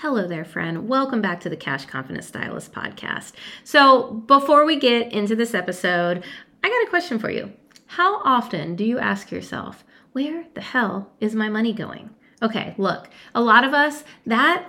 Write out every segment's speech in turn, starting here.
Hello there, friend. Welcome back to the Cash Confident Stylist podcast. So, before we get into this episode, I got a question for you. How often do you ask yourself, where the hell is my money going? Okay, look, a lot of us, that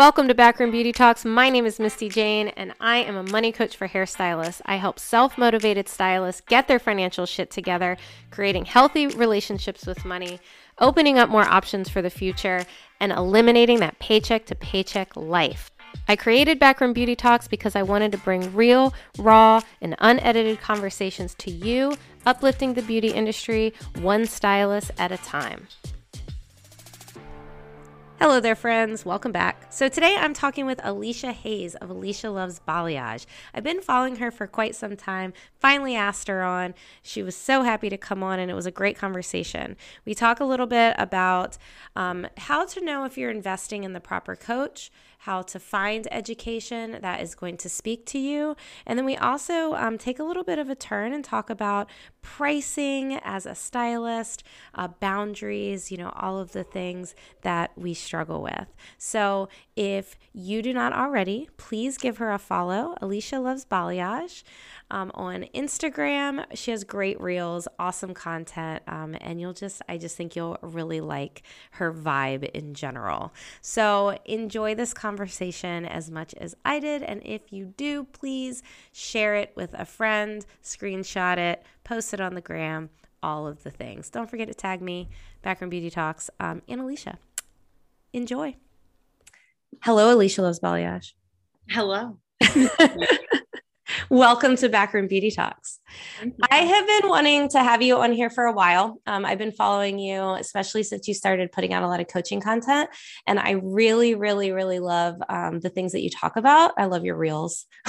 Welcome to Backroom Beauty Talks. My name is Misty Jane, and I am a money coach for hairstylists. I help self motivated stylists get their financial shit together, creating healthy relationships with money, opening up more options for the future, and eliminating that paycheck to paycheck life. I created Backroom Beauty Talks because I wanted to bring real, raw, and unedited conversations to you, uplifting the beauty industry one stylist at a time. Hello there, friends. Welcome back. So, today I'm talking with Alicia Hayes of Alicia Loves Balayage. I've been following her for quite some time. Finally asked her on. She was so happy to come on, and it was a great conversation. We talk a little bit about um, how to know if you're investing in the proper coach, how to find education that is going to speak to you. And then we also um, take a little bit of a turn and talk about pricing as a stylist, uh, boundaries, you know, all of the things that we struggle with. So if you do not already, please give her a follow. Alicia Loves Balayage um, on Instagram. She has great reels, awesome content, um, and you'll just, I just think you'll really like her vibe in general. So enjoy this conversation as much as I did. And if you do, please share it with a friend, screenshot it, post it on the gram, all of the things. Don't forget to tag me, Backroom Beauty Talks, um, and Alicia. Enjoy. Hello, Alicia Loves Balayage. Hello. Welcome to Backroom Beauty Talks. I have been wanting to have you on here for a while. Um, I've been following you, especially since you started putting out a lot of coaching content. And I really, really, really love um, the things that you talk about. I love your reels.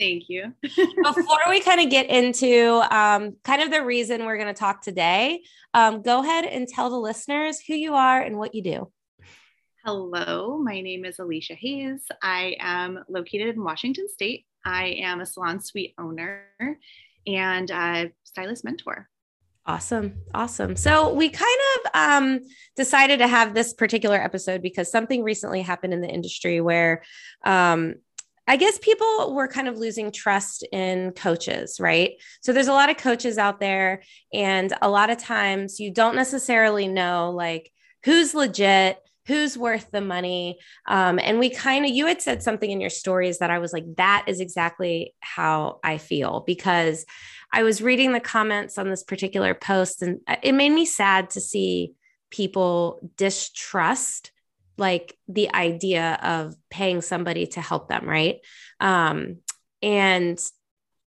Thank you. Before we kind of get into um, kind of the reason we're going to talk today, um, go ahead and tell the listeners who you are and what you do. Hello, my name is Alicia Hayes. I am located in Washington State. I am a salon suite owner and a stylist mentor. Awesome. Awesome. So we kind of um, decided to have this particular episode because something recently happened in the industry where um, I guess people were kind of losing trust in coaches, right? So there's a lot of coaches out there, and a lot of times you don't necessarily know like who's legit, who's worth the money? Um, and we kind of you had said something in your stories that i was like that is exactly how i feel because i was reading the comments on this particular post and it made me sad to see people distrust like the idea of paying somebody to help them right? Um, and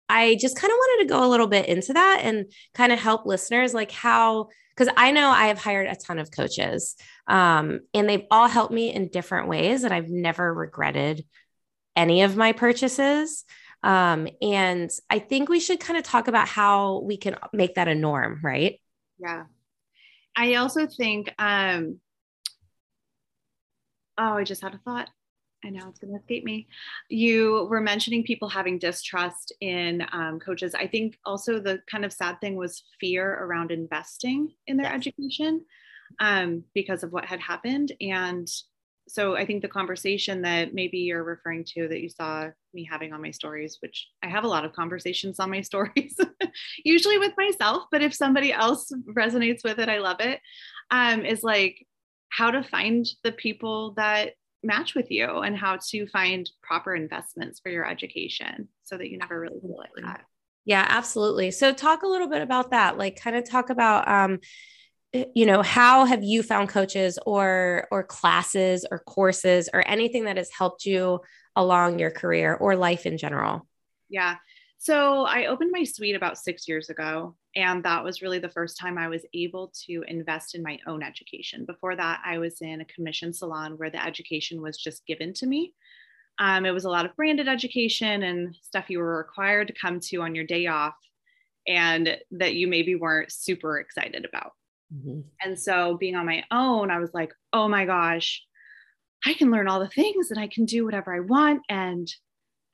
i just kind of wanted to go a little bit into that and kind of help listeners like how because I know I have hired a ton of coaches um, and they've all helped me in different ways and I've never regretted any of my purchases. Um, and I think we should kind of talk about how we can make that a norm, right? Yeah. I also think, um, oh, I just had a thought. I know it's going to escape me. You were mentioning people having distrust in um, coaches. I think also the kind of sad thing was fear around investing in their yes. education um, because of what had happened. And so I think the conversation that maybe you're referring to that you saw me having on my stories, which I have a lot of conversations on my stories, usually with myself, but if somebody else resonates with it, I love it. Um, is like how to find the people that match with you and how to find proper investments for your education so that you never really feel like that. Yeah, absolutely. So talk a little bit about that. Like kind of talk about um eh, you know, how have you found coaches or or classes or courses or anything that has helped you along your career or life in general? Yeah. So I opened my suite about 6 years ago and that was really the first time I was able to invest in my own education. Before that, I was in a commission salon where the education was just given to me. Um, it was a lot of branded education and stuff you were required to come to on your day off and that you maybe weren't super excited about. Mm-hmm. And so being on my own, I was like, oh my gosh, I can learn all the things and I can do whatever I want. And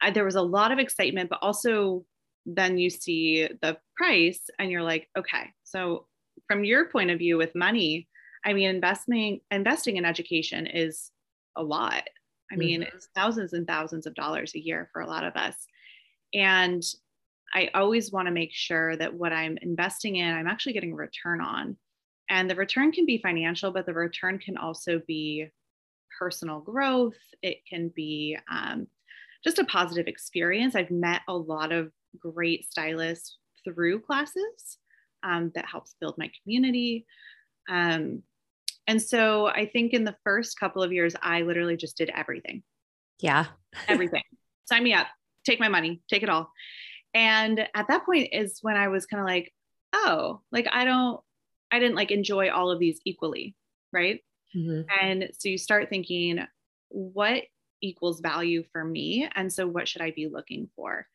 I, there was a lot of excitement, but also then you see the price and you're like, okay, so from your point of view with money, I mean, investing investing in education is a lot. I mean, mm-hmm. it's thousands and thousands of dollars a year for a lot of us. And I always want to make sure that what I'm investing in, I'm actually getting a return on. And the return can be financial, but the return can also be personal growth. It can be um, just a positive experience. I've met a lot of great stylists through classes um, that helps build my community. Um, and so I think in the first couple of years, I literally just did everything. Yeah. everything. Sign me up, take my money, take it all. And at that point is when I was kind of like, oh, like I don't, I didn't like enjoy all of these equally. Right. Mm-hmm. And so you start thinking, what equals value for me? And so what should I be looking for?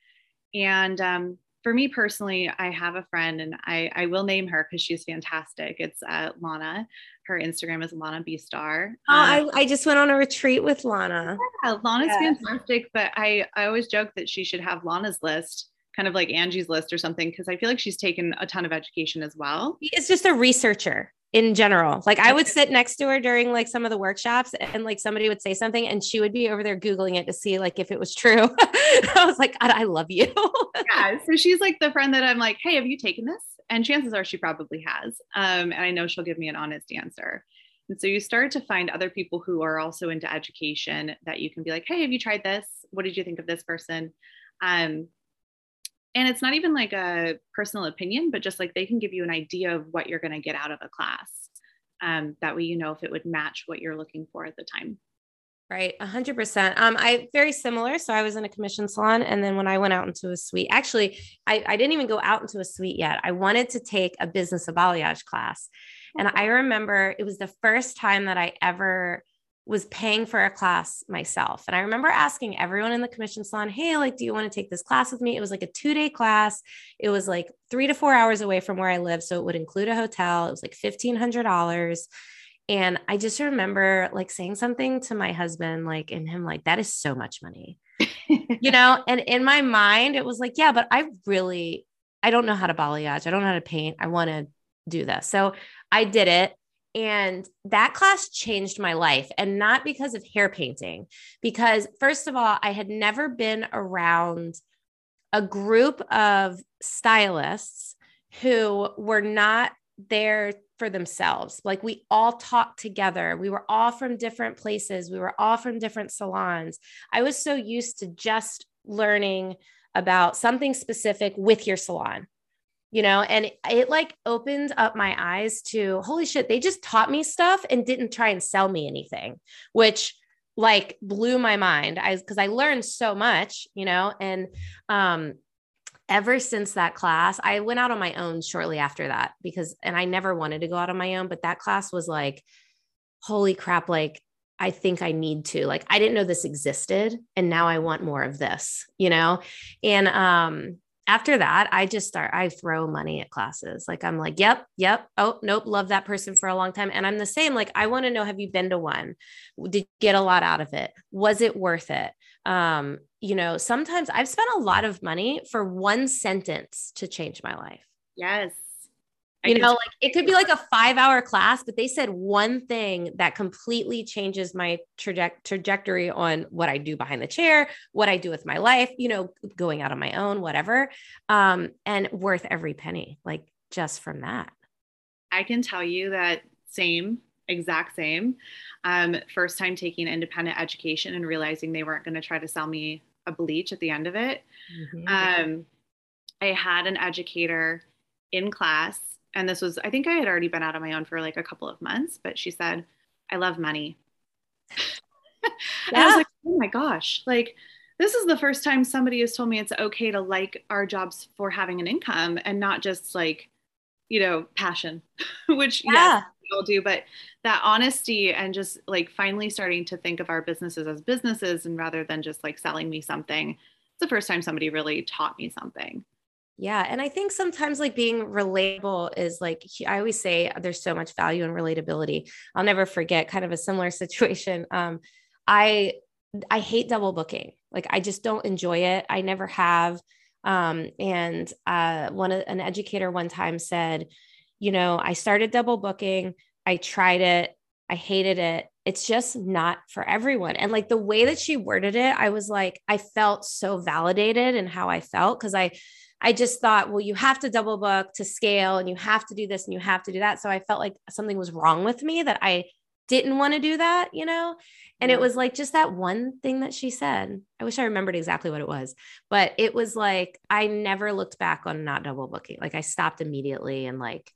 And um, for me personally, I have a friend and I, I will name her because she's fantastic. It's uh, Lana. Her Instagram is Lana B Star. Oh, um, I, I just went on a retreat with Lana. Yeah, Lana's fantastic, but I, I always joke that she should have Lana's list kind of like Angie's list or something because I feel like she's taken a ton of education as well. It's just a researcher in general. Like I would sit next to her during like some of the workshops and like somebody would say something and she would be over there Googling it to see like if it was true. I was like, I love you. yeah. So she's like the friend that I'm like, hey, have you taken this? And chances are she probably has. Um, and I know she'll give me an honest answer. And so you start to find other people who are also into education that you can be like, hey, have you tried this? What did you think of this person? Um, and it's not even like a personal opinion but just like they can give you an idea of what you're going to get out of a class um, that way you know if it would match what you're looking for at the time Right, a hundred percent. Um, I very similar. So I was in a commission salon, and then when I went out into a suite, actually, I, I didn't even go out into a suite yet. I wanted to take a business of balayage class, and I remember it was the first time that I ever was paying for a class myself. And I remember asking everyone in the commission salon, Hey, like, do you want to take this class with me? It was like a two day class. It was like three to four hours away from where I live. So it would include a hotel. It was like $1,500. And I just remember like saying something to my husband, like, and him, like, that is so much money, you know? And in my mind, it was like, yeah, but I really, I don't know how to balayage. I don't know how to paint. I want to do this. So I did it. And that class changed my life. And not because of hair painting, because first of all, I had never been around a group of stylists who were not there for themselves. Like we all talked together. We were all from different places. We were all from different salons. I was so used to just learning about something specific with your salon you know and it like opened up my eyes to holy shit they just taught me stuff and didn't try and sell me anything which like blew my mind i because i learned so much you know and um ever since that class i went out on my own shortly after that because and i never wanted to go out on my own but that class was like holy crap like I think I need to. Like I didn't know this existed and now I want more of this, you know? And um after that, I just start, I throw money at classes. Like I'm like, yep, yep. Oh, nope. Love that person for a long time. And I'm the same. Like, I want to know, have you been to one? Did you get a lot out of it? Was it worth it? Um, you know, sometimes I've spent a lot of money for one sentence to change my life. Yes you know like it could be like a five hour class but they said one thing that completely changes my traje- trajectory on what i do behind the chair what i do with my life you know going out on my own whatever um and worth every penny like just from that i can tell you that same exact same. Um, first time taking independent education and realizing they weren't going to try to sell me a bleach at the end of it. Mm-hmm. Um, I had an educator in class, and this was, I think I had already been out on my own for like a couple of months, but she said, I love money. yeah. I was like, oh my gosh, like, this is the first time somebody has told me it's okay to like our jobs for having an income and not just like, you know, passion, which yeah. yes, we all do, but that honesty and just like finally starting to think of our businesses as businesses and rather than just like selling me something. It's the first time somebody really taught me something. Yeah. And I think sometimes like being relatable is like, I always say there's so much value in relatability. I'll never forget kind of a similar situation. Um, I, I hate double booking. Like I just don't enjoy it. I never have. Um, and uh, one an educator one time said, you know, I started double booking. I tried it. I hated it. It's just not for everyone. And like the way that she worded it, I was like, I felt so validated in how I felt because I I just thought, well, you have to double book to scale and you have to do this and you have to do that. So I felt like something was wrong with me that I didn't want to do that, you know? And yeah. it was like just that one thing that she said. I wish I remembered exactly what it was, but it was like I never looked back on not double booking. Like I stopped immediately and like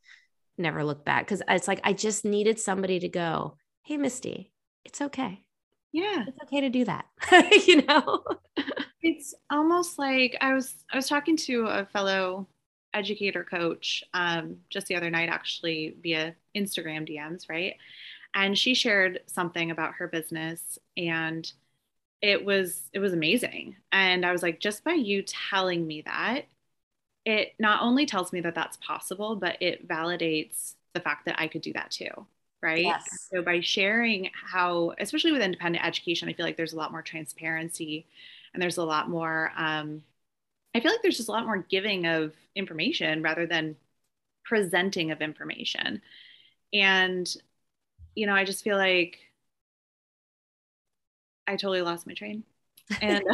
never looked back because it's like I just needed somebody to go, Hey, Misty, it's okay. Yeah. It's okay to do that. you know? It's almost like I was I was talking to a fellow educator coach um, just the other night, actually via Instagram DMs, right? And she shared something about her business, and it was it was amazing. And I was like, just by you telling me that, it not only tells me that that's possible, but it validates the fact that I could do that too. Right. Yes. So by sharing how, especially with independent education, I feel like there's a lot more transparency and there's a lot more um, i feel like there's just a lot more giving of information rather than presenting of information. And you know i just feel like i totally lost my train. And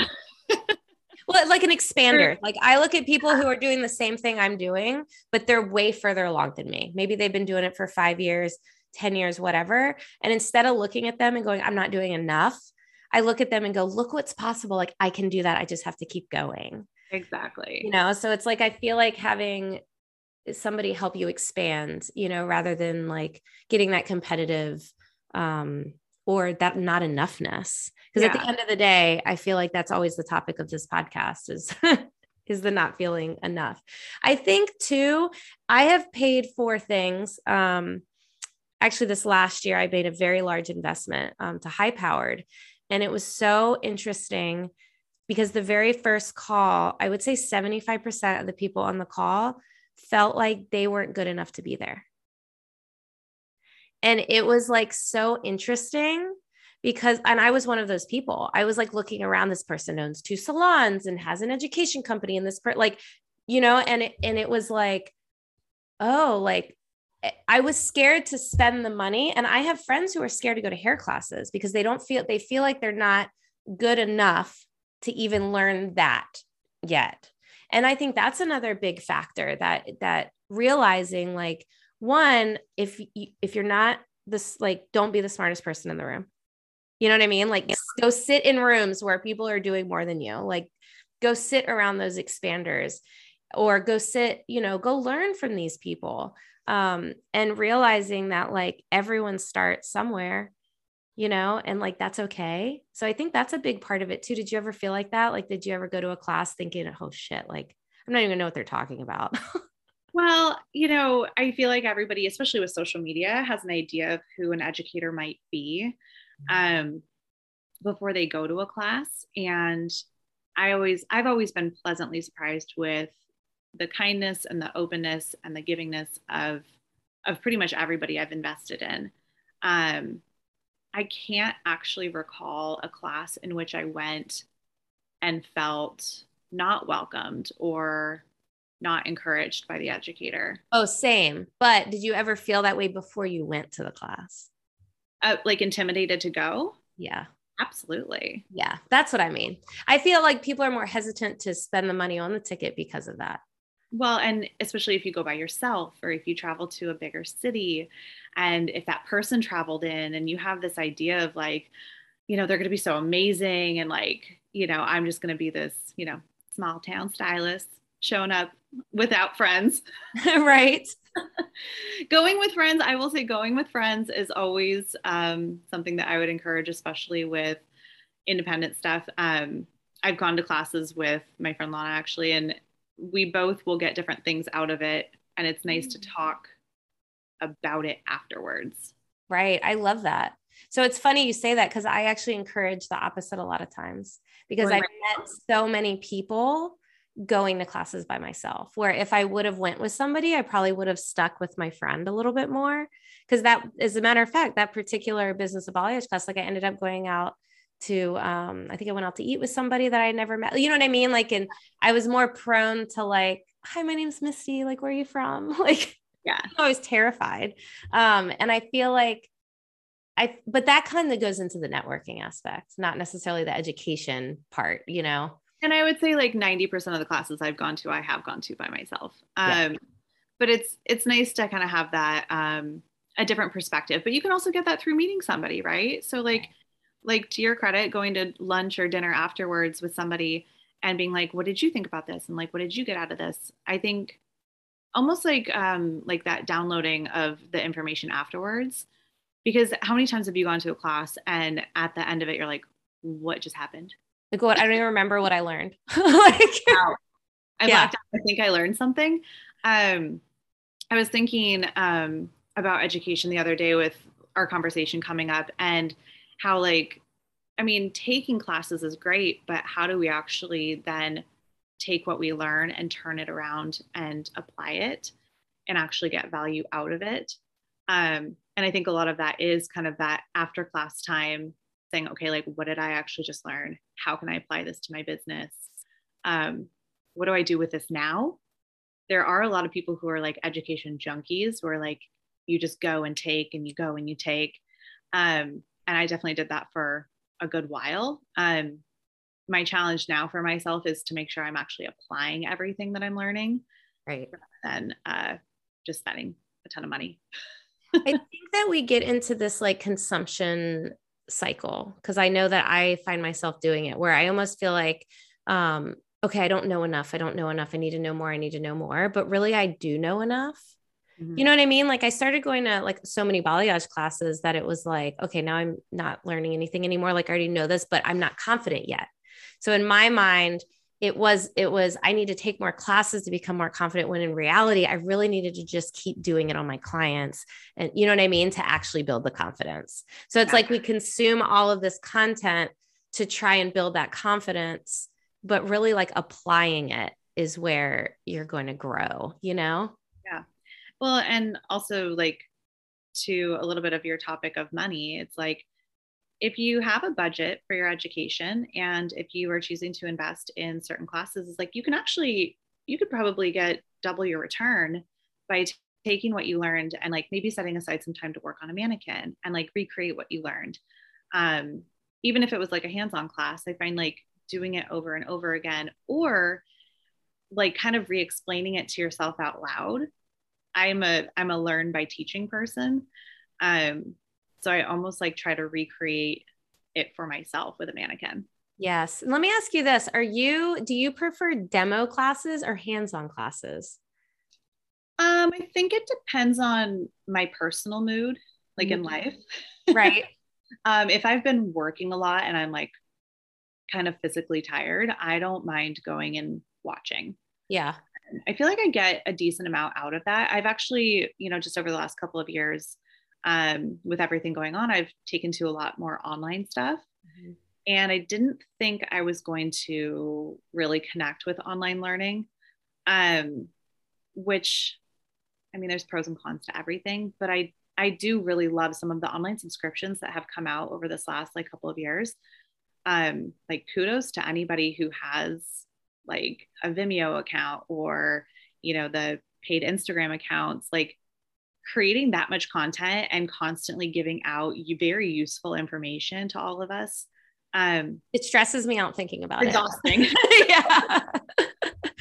well like an expander. Like i look at people who are doing the same thing i'm doing but they're way further along than me. Maybe they've been doing it for five years 10 years whatever. And instead of looking at them and going i'm not doing enough I look at them and go, look what's possible. Like I can do that. I just have to keep going. Exactly. You know, so it's like I feel like having somebody help you expand, you know, rather than like getting that competitive um or that not enoughness. Because yeah. at the end of the day, I feel like that's always the topic of this podcast is is the not feeling enough. I think too, I have paid for things. Um actually this last year I made a very large investment um, to high powered and it was so interesting because the very first call, I would say 75% of the people on the call felt like they weren't good enough to be there. And it was like so interesting because, and I was one of those people. I was like looking around, this person owns two salons and has an education company, and this, per- like, you know, and it, and it was like, oh, like I was scared to spend the money. And I have friends who are scared to go to hair classes because they don't feel, they feel like they're not good enough to even learn that yet. And I think that's another big factor that, that realizing like, one, if you, if you're not this, like, don't be the smartest person in the room. You know what I mean? Like, go sit in rooms where people are doing more than you. Like, go sit around those expanders or go sit, you know, go learn from these people um, and realizing that like everyone starts somewhere you know and like that's okay. So i think that's a big part of it too. Did you ever feel like that? Like did you ever go to a class thinking oh shit like i'm not even know what they're talking about. Well you know i feel like everybody especially with social media has an idea of who an educator might be um, before they go to a class. And i always i've always been pleasantly surprised with the kindness and the openness and the givingness of of pretty much everybody I've invested in. Um, I can't actually recall a class in which I went and felt not welcomed or not encouraged by the educator. Oh, same. But did you ever feel that way before you went to the class? Uh, like intimidated to go? Yeah. Absolutely. Yeah, that's what I mean. I feel like people are more hesitant to spend the money on the ticket because of that. Well, and especially if you go by yourself or if you travel to a bigger city, and if that person traveled in and you have this idea of like, you know, they're going to be so amazing and like, you know, I'm just going to be this, you know, small town stylist showing up without friends. right. going with friends, I will say going with friends is always um, something that I would encourage, especially with independent stuff. Um, I've gone to classes with my friend Lana actually, and we both will get different things out of it. And it's nice to mm. talk about it afterwards. Right. I love that. So it's funny you say that because I actually encourage the opposite a lot of times because I've met so many people going to classes by myself where if I would have went with somebody, I probably would have stuck with my friend a little bit more. Cause that as a matter of fact, that particular business of balayage class, like I ended up going out to um i think i went out to eat with somebody that i never met you know what i mean? Like and i was more prone to like hi my name's misty like where are you from? Like yeah. I was terrified. Um and i feel like i but that kind of goes into the networking aspect not necessarily the education part you know? And i would say like 90% of the classes i've gone to i have gone to by myself. Um yeah. but it's it's nice to kind of have that um a different perspective but you can also get that through meeting somebody right? So like like to your credit, going to lunch or dinner afterwards with somebody and being like, what did you think about this? And like, what did you get out of this? I think almost like um like that downloading of the information afterwards. Because how many times have you gone to a class and at the end of it you're like, what just happened? Like what I don't even remember what I learned. like wow. I yeah. I think I learned something. Um I was thinking um about education the other day with our conversation coming up and how like i mean taking classes is great but how do we actually then take what we learn and turn it around and apply it and actually get value out of it? Um, and i think a lot of that is kind of that after class time saying okay like what did i actually just learn? How can i apply this to my business? Um, what do i do with this now? There are a lot of people who are like education junkies where like you just go and take and you go and you take. Um, and I definitely did that for a good while. Um, my challenge now for myself is to make sure I'm actually applying everything that I'm learning, right? Than uh, just spending a ton of money. I think that we get into this like consumption cycle because I know that I find myself doing it where I almost feel like, um, okay, I don't know enough. I don't know enough. I need to know more. I need to know more. But really, I do know enough. Mm-hmm. You know what I mean? Like I started going to like so many balayage classes that it was like, okay, now I'm not learning anything anymore. Like I already know this, but I'm not confident yet. So in my mind, it was it was I need to take more classes to become more confident when in reality I really needed to just keep doing it on my clients and you know what I mean to actually build the confidence. So it's yeah. like we consume all of this content to try and build that confidence but really like applying it is where you're going to grow, you know? Well, and also like to a little bit of your topic of money, it's like if you have a budget for your education and if you are choosing to invest in certain classes, it's like you can actually, you could probably get double your return by t- taking what you learned and like maybe setting aside some time to work on a mannequin and like recreate what you learned. Um, even if it was like a hands on class, I find like doing it over and over again or like kind of re explaining it to yourself out loud I'm a I'm a learn by teaching person. Um, so I almost like try to recreate it for myself with a mannequin. Yes. Let me ask you this. Are you do you prefer demo classes or hands-on classes? Um, I think it depends on my personal mood, like in mm-hmm. life. Right. um, if I've been working a lot and I'm like kind of physically tired, I don't mind going and watching. Yeah. I feel like I get a decent amount out of that. I've actually, you know, just over the last couple of years, um, with everything going on, I've taken to a lot more online stuff. Mm-hmm. And I didn't think I was going to really connect with online learning, um, which, I mean, there's pros and cons to everything, but I I do really love some of the online subscriptions that have come out over this last like couple of years. Um, like kudos to anybody who has like a Vimeo account or, you know, the paid Instagram accounts, like creating that much content and constantly giving out very useful information to all of us. Um, it stresses me out thinking about exhausting. it. yeah.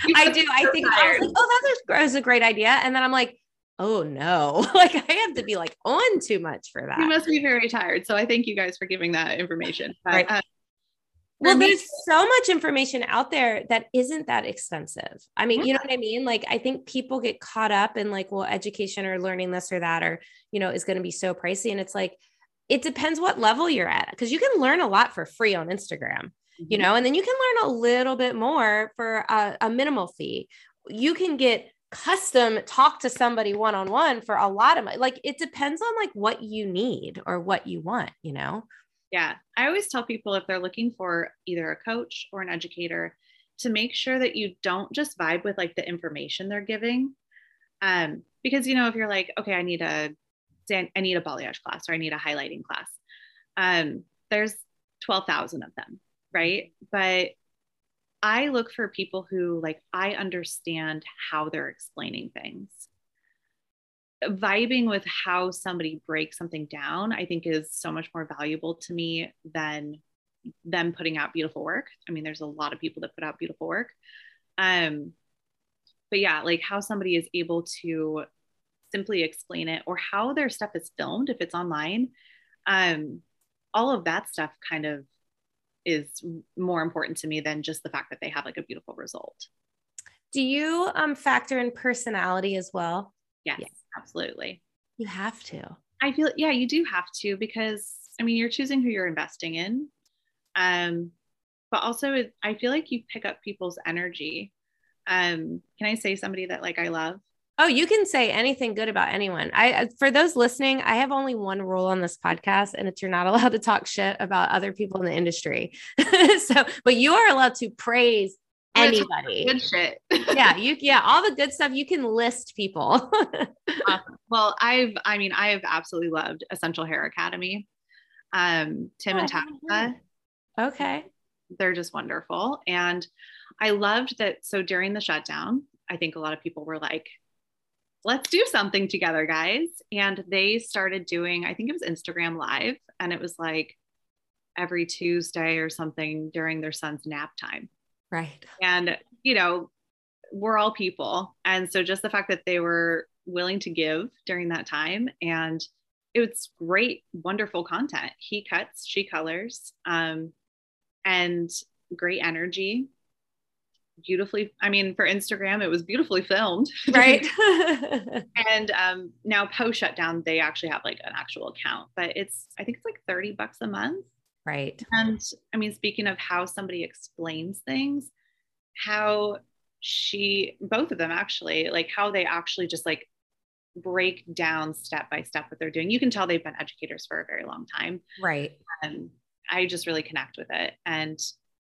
I do. I think I was like, oh, that's a, that's a great idea. And then I'm like, oh no, like I have to be like on too much for that. You must be very tired. So I thank you guys for giving that information. But, Right. uh, well, there's so much information out there that isn't that expensive. I mean, you know what I mean? Like, I think people get caught up in like, well, education or learning this or that, or, you know, is going to be so pricey. And it's like, it depends what level you're at because you can learn a lot for free on Instagram, you mm-hmm. know, and then you can learn a little bit more for a, a minimal fee. You can get custom talk to somebody one on one for a lot of money. Like, it depends on like what you need or what you want, you know? Yeah. I always tell people if they're looking for either a coach or an educator to make sure that you don't just vibe with like the information they're giving. Um, because you know, if you're like, okay, I need a I need a balayage class or I need a highlighting class. Um, there's 12,000 of them, right? But I look for people who like I understand how they're explaining things. Vibing with how somebody breaks something down, I think is so much more valuable to me than them putting out beautiful work. I mean, there's a lot of people that put out beautiful work. Um, but yeah, like how somebody is able to simply explain it or how their stuff is filmed if it's online. Um, all of that stuff kind of is more important to me than just the fact that they have like a beautiful result. Do you um, factor in personality as well? Yes, Yeah. absolutely. You have to. I feel yeah, you do have to because I mean you're choosing who you're investing in. Um, but also I feel like you pick up people's energy. Um, can I say somebody that like I love? Oh, you can say anything good about anyone. I for those listening, I have only one rule on this podcast and it's you're not allowed to talk shit about other people in the industry. so, but you are allowed to praise I'm gonna talk anybody. Good shit. yeah, you yeah, all the good stuff you can list people. Awesome. Well, I've I mean I have absolutely loved Essential Hair Academy. Um, Tim Oh, and Tabitha. okay. they're just wonderful. And I loved that. So during the shutdown, I think a lot of people were like, let's do something together, guys. And they started doing, I think it was Instagram Live, and it was like every Tuesday or something during their son's nap time. Right. And, you know, we're all people. And so just the fact that they were willing to give during that time and it was great, wonderful content. He cuts, she colors, um, and great energy. Beautifully, I mean, for Instagram, it was beautifully filmed. Right. and um, now post shutdown, they actually have like an actual account, but it's, I think it's like 30 bucks a month. Right. And I mean, speaking of how somebody explains things, how she, both of them actually, like how they actually just like break down step by step what they're doing. You can tell they've been educators for a very long time. Right. And I just really connect with it. And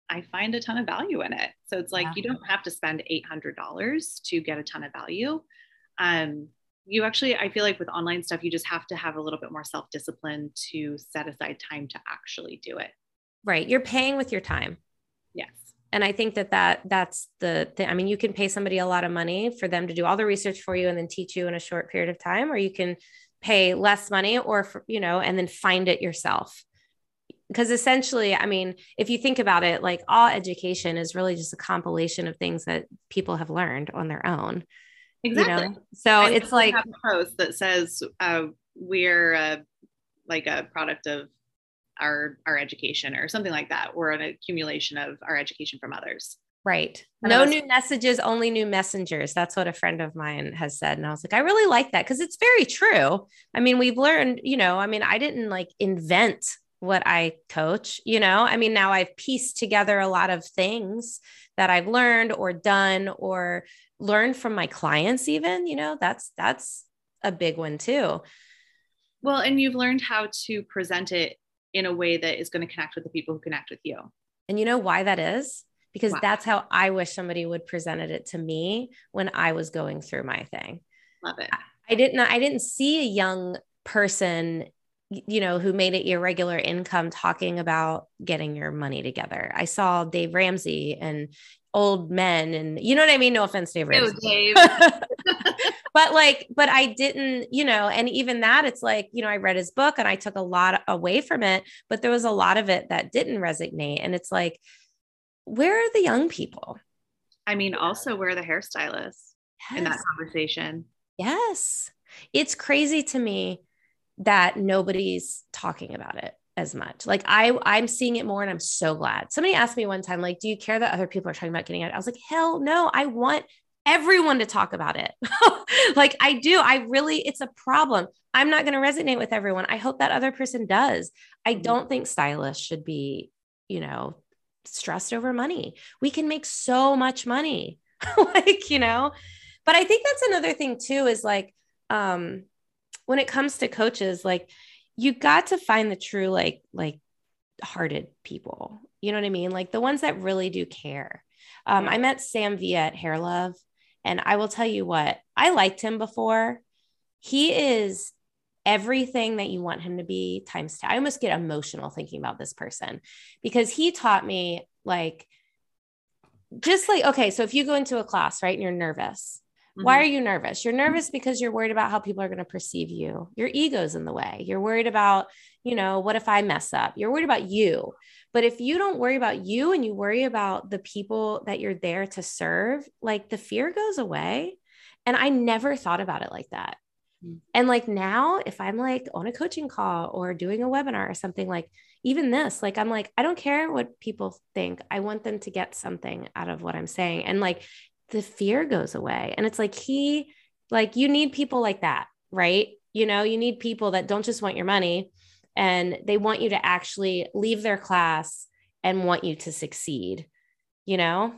I find a ton of value in it. So it's like Yeah. you don't have to spend $800 to get a ton of value. Um, you actually, I feel like with online stuff, you just have to have a little bit more self discipline to set aside time to actually do it. Right. You're paying with your time. Yes. and i think that that that's the thing i mean you can pay somebody a lot of money for them to do all the research for you and then teach you in a short period of time or you can pay less money or for, you know and then find it yourself because essentially i mean if you think about it like all education is really just a compilation of things that people have learned on their own Exactly. you know so And it's like a post that says uh, we're uh, like a product of our our education or something like that. We're an accumulation of our education from others. Right. No us- new messages, only new messengers. That's what a friend of mine has said. And I was like, I really like that because it's very true. I mean, we've learned, you know, I mean, I didn't like invent what I coach, you know, I mean, now I've pieced together a lot of things that I've learned or done or learned from my clients, even, you know, that's, that's a big one too. Well, and you've learned how to present it in a way that is going to connect with the people who connect with you. And you know why that is? Because Why? that's how I wish somebody would presented it to me when I was going through my thing. Love it. I didn't I didn't see a young person you know who made it irregular income talking about getting your money together. I saw Dave Ramsey and old men and you know what I mean no offense Dave Ramsey. Dave. but like but I didn't you know and even that it's like you know I read his book and I took a lot away from it but there was a lot of it that didn't resonate and it's like where are the young people? I mean, also where are the hairstylists yes. in that conversation. Yes. It's crazy to me that nobody's talking about it as much. Like I I'm seeing it more and I'm so glad. Somebody asked me one time like do you care that other people are talking about getting out? I was like hell no, I want everyone to talk about it. like I do. I really it's a problem. I'm not going to resonate with everyone. I hope that other person does. I mm-hmm. don't think stylists should be, you know, stressed over money. We can make so much money. like, you know. But I think that's another thing too is like um when it comes to coaches like you got to find the true like like hearted people. You know what i mean? Like the ones that really do care. Um, i met Sam Villa at hair love and i will tell you what i liked him before. He is everything that you want him to be times 10 i almost get emotional thinking about this person because he taught me like just like okay so if you go into a class right and you're nervous Mm-hmm. Why are you nervous? You're nervous because you're worried about how people are going to perceive you. Your ego's in the way. You're worried about, you know, what if I mess up? You're worried about you. But if you don't worry about you and you worry about the people that you're there to serve, like the fear goes away. And I never thought about it like that. Mm-hmm. And like now, if I'm like on a coaching call or doing a webinar or something like, even this, like, I'm like, I don't care what people think. I want them to get something out of what I'm saying. And like, the fear goes away. And it's like he, like, you need people like that, right? You know, you need people that don't just want your money and they want you to actually leave their class and want you to succeed, you know?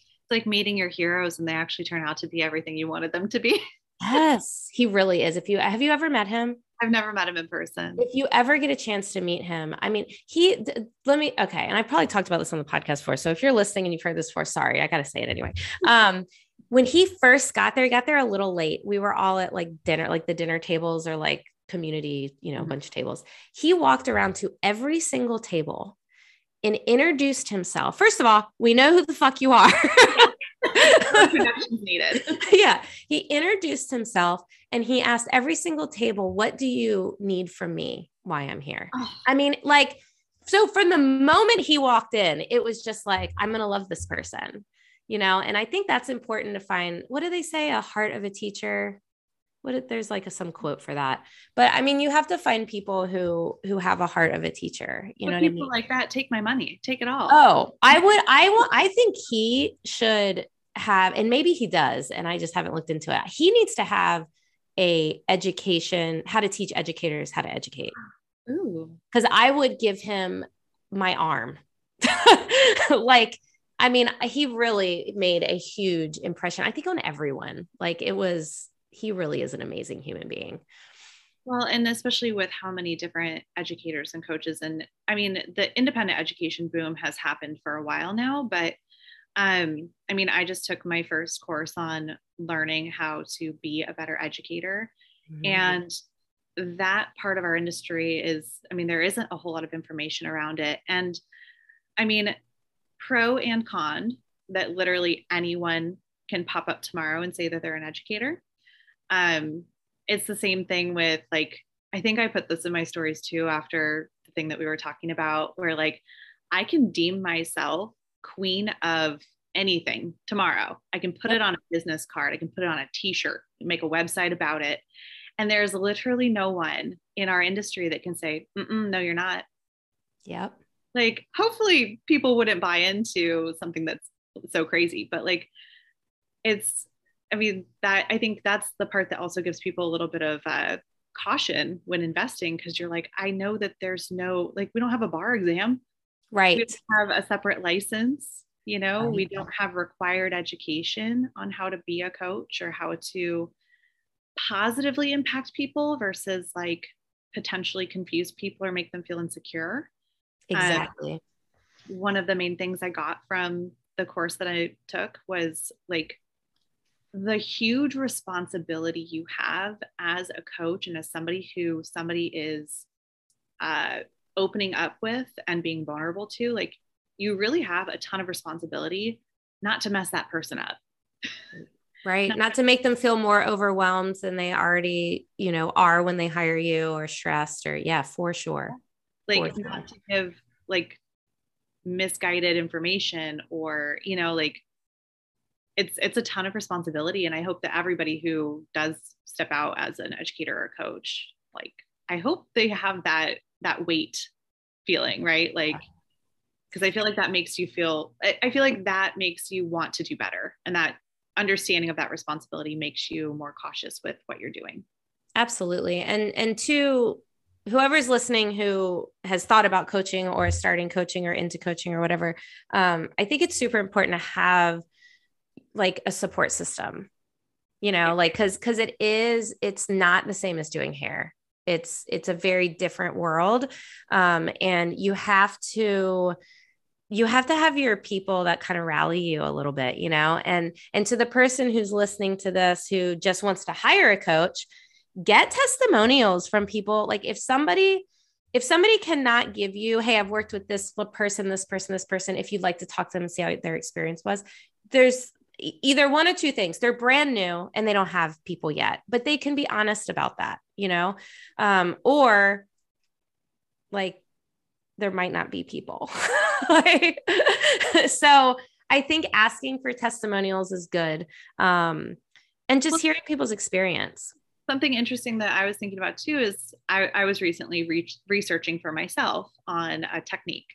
It's like meeting your heroes and they actually turn out to be everything you wanted them to be. yes, he really is. If you have you ever met him? I've never met him in person. If you ever get a chance to meet him, I mean, he, let me, okay. And I probably talked about this on the podcast before. So if you're listening and you've heard this before, sorry, I got to say it anyway. Um, when he first got there, he got there a little late. We were all at like dinner, like the dinner tables or like community, you know, mm-hmm. bunch of tables. He walked around to every single table and introduced himself. First of all, we know who the fuck you are. needed. yeah. He introduced himself and he asked every single table, What do you need from me? Why I'm here. Oh. I mean, like, so from the moment he walked in, it was just like, I'm going to love this person, you know? And I think that's important to find. What do they say? A heart of a teacher what there's like a, some quote for that but i mean you have to find people who who have a heart of a teacher you but know people I mean? like that take my money take it all oh i would i will i think he should have and maybe he does and i just haven't looked into it. He needs to have a education how to teach educators how to educate. Because i would give him my arm. Like i mean he really made a huge impression i think on everyone. Like it was he really is an amazing human being. Well, and especially with how many different educators and coaches, and I mean, the independent education boom has happened for a while now, but um, I mean, I just took my first course on learning how to be a better educator. Mm-hmm. And that part of our industry is, I mean, there isn't a whole lot of information around it. And I mean, pro and con that literally anyone can pop up tomorrow and say that they're an educator um, it's the same thing with like, I think I put this in my stories too after the thing that we were talking about, where like I can deem myself queen of anything tomorrow. I can put it on a business card, I can put it on a t shirt, make a website about it. And there's literally no one in our industry that can say, no, you're not. Yep. Like, hopefully, people wouldn't buy into something that's so crazy, but like, it's I mean, that I think that's the part that also gives people a little bit of uh, caution when investing because you're like, I know that there's no, like, we don't have a bar exam. Right. We have a separate license. You know, right. we don't have required education on how to be a coach or how to positively impact people versus like potentially confuse people or make them feel insecure. Exactly. Um, one of the main things I got from the course that I took was like the huge responsibility you have as a coach and as somebody who somebody is uh, opening up with and being vulnerable to, like you really have a ton of responsibility not to mess that person up. Right. not, not to make them feel more overwhelmed than they already, you know, are when they hire you or stressed or yeah, for sure. Like for not sure. to give like misguided information or, you know, like it's it's a ton of responsibility and i hope that everybody who does step out as an educator or coach like i hope they have that that weight feeling right? Like because i feel like that makes you feel I, feel like that makes you want to do better. And that understanding of that responsibility makes you more cautious with what you're doing. Absolutely. And and two whoever's listening who has thought about coaching or starting coaching or into coaching or whatever um, i think it's super important to have like a support system you know like because because it is it's not the same as doing hair it's it's a very different world. Um and you have to you have to have your people that kind of rally you a little bit you know? And and to the person who's listening to this who just wants to hire a coach get testimonials from people. Like if somebody if somebody cannot give you hey i've worked with this person this person this person if you'd like to talk to them and see how their experience was there's either one or two things. They're brand new and they don't have people yet but they can be honest about that you know? Um, or like there might not be people. Like, so i think asking for testimonials is good um, and just hearing people's experience. Something interesting that i was thinking about too is i, I was recently re- researching for myself on a technique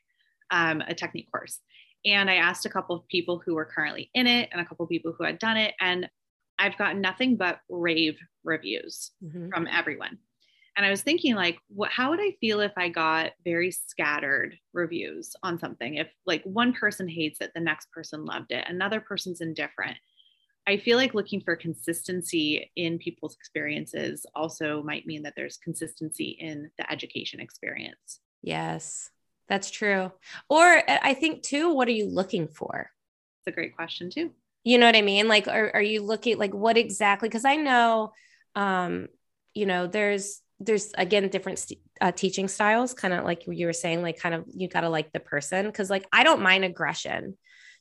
um, a technique course and I asked a couple of people who were currently in it and a couple of people who had done it. And I've gotten nothing but rave reviews mm-hmm. from everyone. And I was thinking, like, what, how would I feel if I got very scattered reviews on something? If like one person hates it, the next person loved it, another person's indifferent. I feel like looking for consistency in people's experiences also might mean that there's consistency in the education experience. Yes. That's true. Or uh, I think too, what are you looking for? It's a great question too. You know what I mean? Like, are, are you looking like what exactly? Because I know, um, you know, there's there's again different st- uh, teaching styles, kind of like you were saying, like kind of you gotta like the person. Because like I don't mind aggression,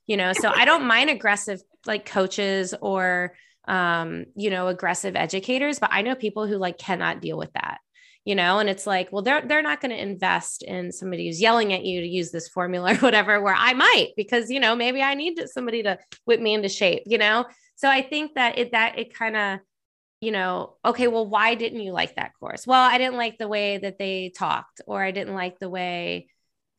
you know, so I don't mind aggressive like coaches or um, you know, aggressive educators, but I know people who like cannot deal with that you know and it's like well they're they're not going to invest in somebody who's yelling at you to use this formula or whatever where i might because you know maybe i need somebody to whip me into shape you know? So i think that it that it kind of you know okay well why didn't you like that course? Well i didn't like the way that they talked or i didn't like the way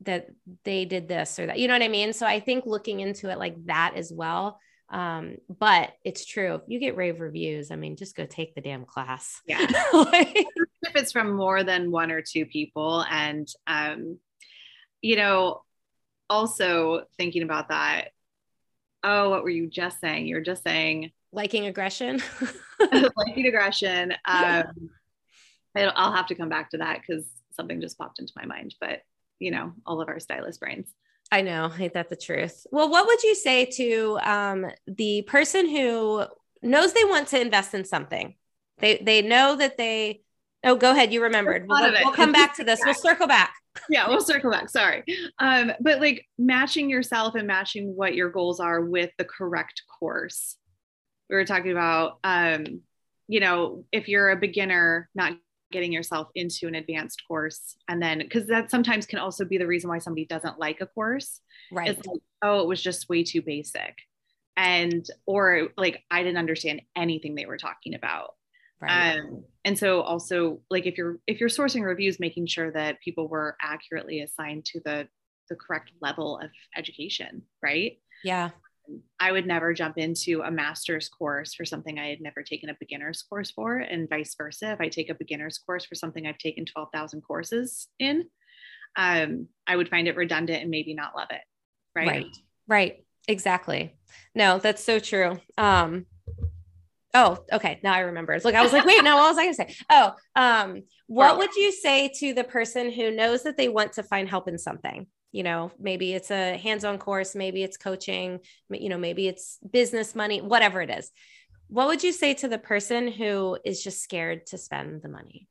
that they did this or that you know what i mean? So i think looking into it like that as well um, but it's true. If you get rave reviews, I mean, just go take the damn class. Yeah. like, if it's from more than one or two people. And, um, you know, also thinking about that. Oh, what were you just saying? You were just saying liking aggression. liking aggression. Um, I'll have to come back to that because something just popped into my mind. But you know, all of our stylist brains. I know, ain't that the truth? Well, what would you say to um, the person who knows they want to invest in something? They they know that they. Oh, go ahead. You remembered. We'll, we'll come back to this. We'll circle back. yeah, we'll circle back. Sorry, um, but like matching yourself and matching what your goals are with the correct course. We were talking about, um, you know, if you're a beginner, not getting yourself into an advanced course. And then because that sometimes can also be the reason why somebody doesn't like a course. Right. it's like oh it was just way too basic. And or like i didn't understand anything they were talking about. Right. um and so also like if you're if you're sourcing reviews making sure that people were accurately assigned to the the correct level of education right? Yeah I would never jump into a master's course for something I had never taken a beginner's course for, and vice versa. If I take a beginner's course for something I've taken 12,000 courses in, um, I would find it redundant and maybe not love it. Right. Right. Right. Exactly. No, that's so true. Um, oh, okay. Now I remember. Look, I was like, wait, no, what was I gonna say? Oh, um, what would you say to the person who knows that they want to find help in something? You know maybe it's a hands-on course maybe it's coaching you know maybe it's business money whatever it is. What would you say to the person who is just scared to spend the money?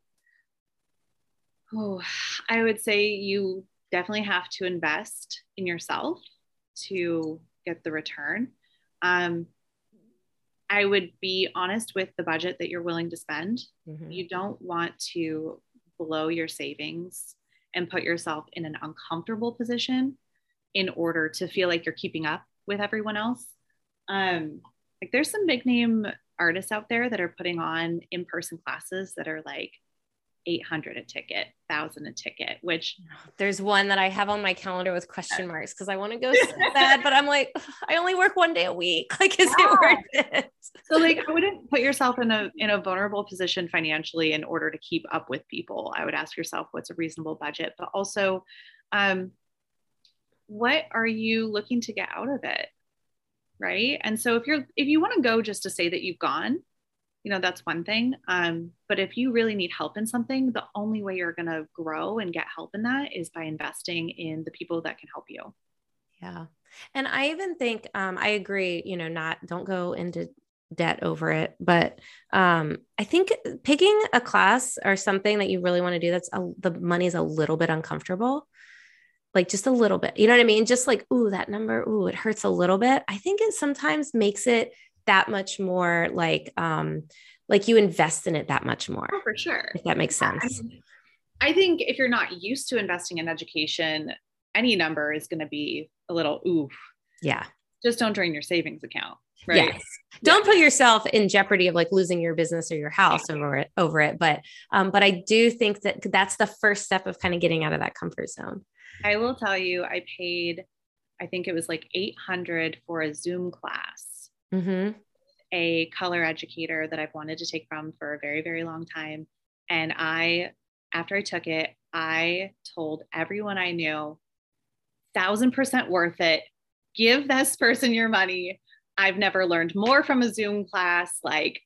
Oh i would say you definitely have to invest in yourself to get the return. Um, i would be honest with the budget that you're willing to spend. Mm-hmm. you don't want to blow your savings and put yourself in an uncomfortable position in order to feel like you're keeping up with everyone else. Um, like there's some big name artists out there that are putting on in-person classes that are like 800 a ticket, 1000 a ticket, which there's one that I have on my calendar with question marks because I want to go so bad, but I'm like, I only work one day a week. Like, is yeah. it worth it? So like I wouldn't put yourself in a in a vulnerable position financially in order to keep up with people. I would ask yourself what's a reasonable budget, but also um what are you looking to get out of it? Right. And so if you're if you want to go just to say that you've gone, you know that's one thing um, but if you really need help in something the only way you're going to grow and get help in that is by investing in the people that can help you. Yeah. And i even think um, i agree you know not don't go into debt over it but um, i think picking a class or something that you really want to do that's a, the money's a little bit uncomfortable like just a little bit you know what i mean? Just like ooh that number ooh it hurts a little bit. I think it sometimes makes it that much more like um like you invest in it that much more oh, for sure. if that makes sense. I, think if you're not used to investing in education any number is going to be a little oof. Yeah. Just don't drain your savings account right? Yes. don't put yourself in jeopardy of like losing your business or your house yeah. over it over it but um but i do think that that's the first step of kind of getting out of that comfort zone. I will tell you i paid i think it was like 800 for a zoom class mm-hmm. a color educator that I've wanted to take from for a very, very long time. And I, after I took it, I told everyone I knew, thousand percent worth it. Give this person your money. I've never learned more from a Zoom class. Like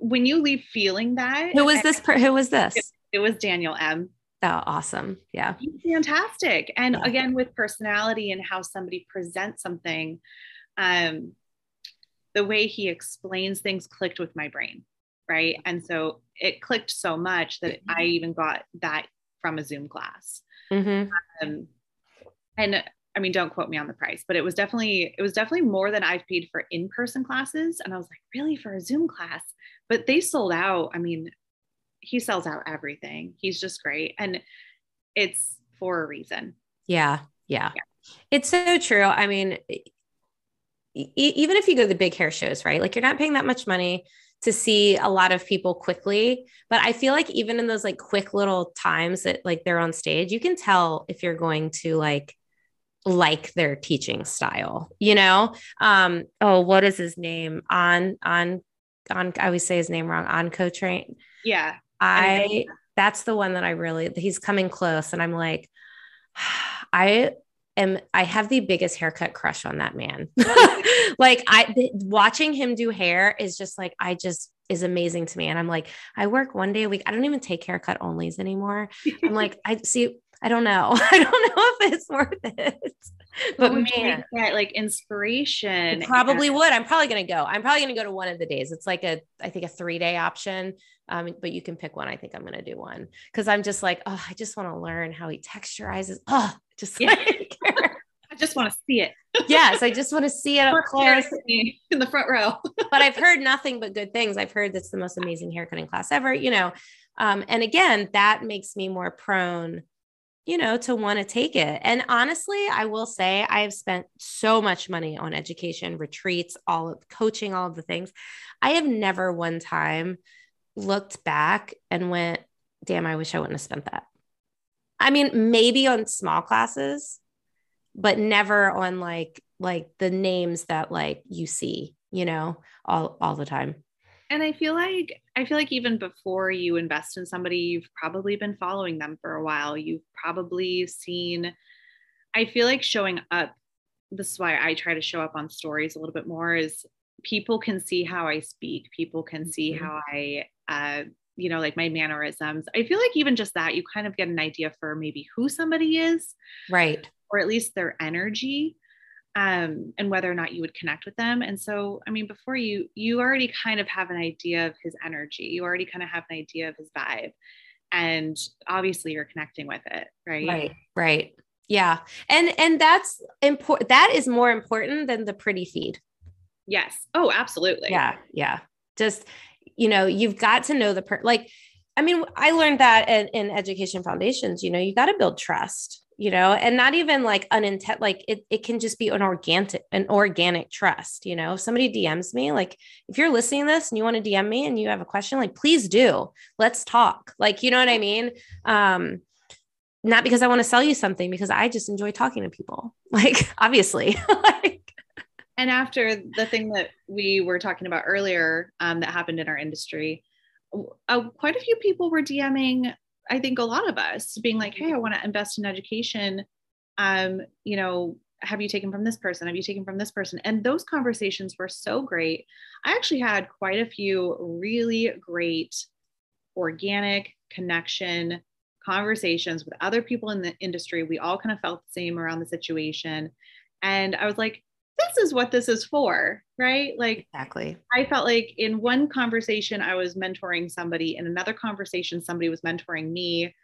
when you leave feeling that. Who was this? Per- who was this? It, it was Daniel M. Oh, awesome. Yeah. He's fantastic. And yeah. again, with personality and how somebody presents something, um, the way he explains things clicked with my brain right? And so it clicked so much that i even got that from a zoom class. Mm-hmm. um, and i mean don't quote me on the price but it was definitely it was definitely more than i've paid for in-person classes. And i was like really? For a zoom class? But they sold out. I mean he sells out everything. He's just great. And it's for a reason. Yeah. Yeah, yeah. it's so true. I mean even if you go to the big hair shows, right? Like you're not paying that much money to see a lot of people quickly. But I feel like even in those like quick little times that like they're on stage, you can tell if you're going to like like their teaching style, you know? Um, oh, what is his name? On on on I always say his name wrong, Anh Co Tran. Yeah. I that's the one that I really he's coming close and I'm like I am I have the biggest haircut crush on that man. like I th- watching him do hair is just like I just is amazing to me. And I'm like, I work one day a week. I don't even take haircut onlys anymore. I'm like, I see, I don't know. I don't know if it's worth it. But man, that like inspiration. probably and- would. I'm probably gonna go. I'm probably gonna go to one of the days. It's like a, I think a three day option. Um, but you can pick one. I think I'm gonna do one because I'm just like, oh, I just want to learn how he texturizes. Oh, just yeah. like just want to see it. yes, I just want to see it up close in the front row. but I've heard nothing but good things. I've heard that's the most amazing haircutting class ever, you know. Um, and again, that makes me more prone, you know, to want to take it. And honestly, I will say I have spent so much money on education, retreats, all of coaching, all of the things. I have never one time looked back and went, damn, I wish I wouldn't have spent that. I mean, maybe on small classes, but never on like like the names that like you see, you know, all all the time. And I feel like I feel like even before you invest in somebody, you've probably been following them for a while. You've probably seen I feel like showing up this is why I try to show up on stories a little bit more is people can see how I speak. People can see mm-hmm. how I uh, you know, like my mannerisms. I feel like even just that, you kind of get an idea for maybe who somebody is. Right. Or at least their energy um, and whether or not you would connect with them. And so, I mean, before you, you already kind of have an idea of his energy. You already kind of have an idea of his vibe. And obviously you're connecting with it. Right. Right. Right. Yeah. And, and that's important. That is more important than the pretty feed. Yes. Oh, absolutely. Yeah. Yeah. Just, you know, you've got to know the per like, I mean, I learned that in, in education foundations, you know, you got to build trust. You know, and not even like unintent, like it, it can just be an organic, an organic trust, you know, if somebody DMs me, like if you're listening to this and you want to DM me and you have a question, like please do, let's talk. Like, you know what I mean? Um, not because I want to sell you something, because I just enjoy talking to people. Like, obviously. like, and after the thing that we were talking about earlier um, that happened in our industry, uh, quite a few people were DMing I think a lot of us being like, hey, I want to invest in education. Um, you know, have you taken from this person? Have you taken from this person? And those conversations were so great. I actually had quite a few really great organic connection conversations with other people in the industry. We all kind of felt the same around the situation. And I was like, this is what this is for, right? Like, exactly. I felt like in one conversation, I was mentoring somebody, in another conversation, somebody was mentoring me.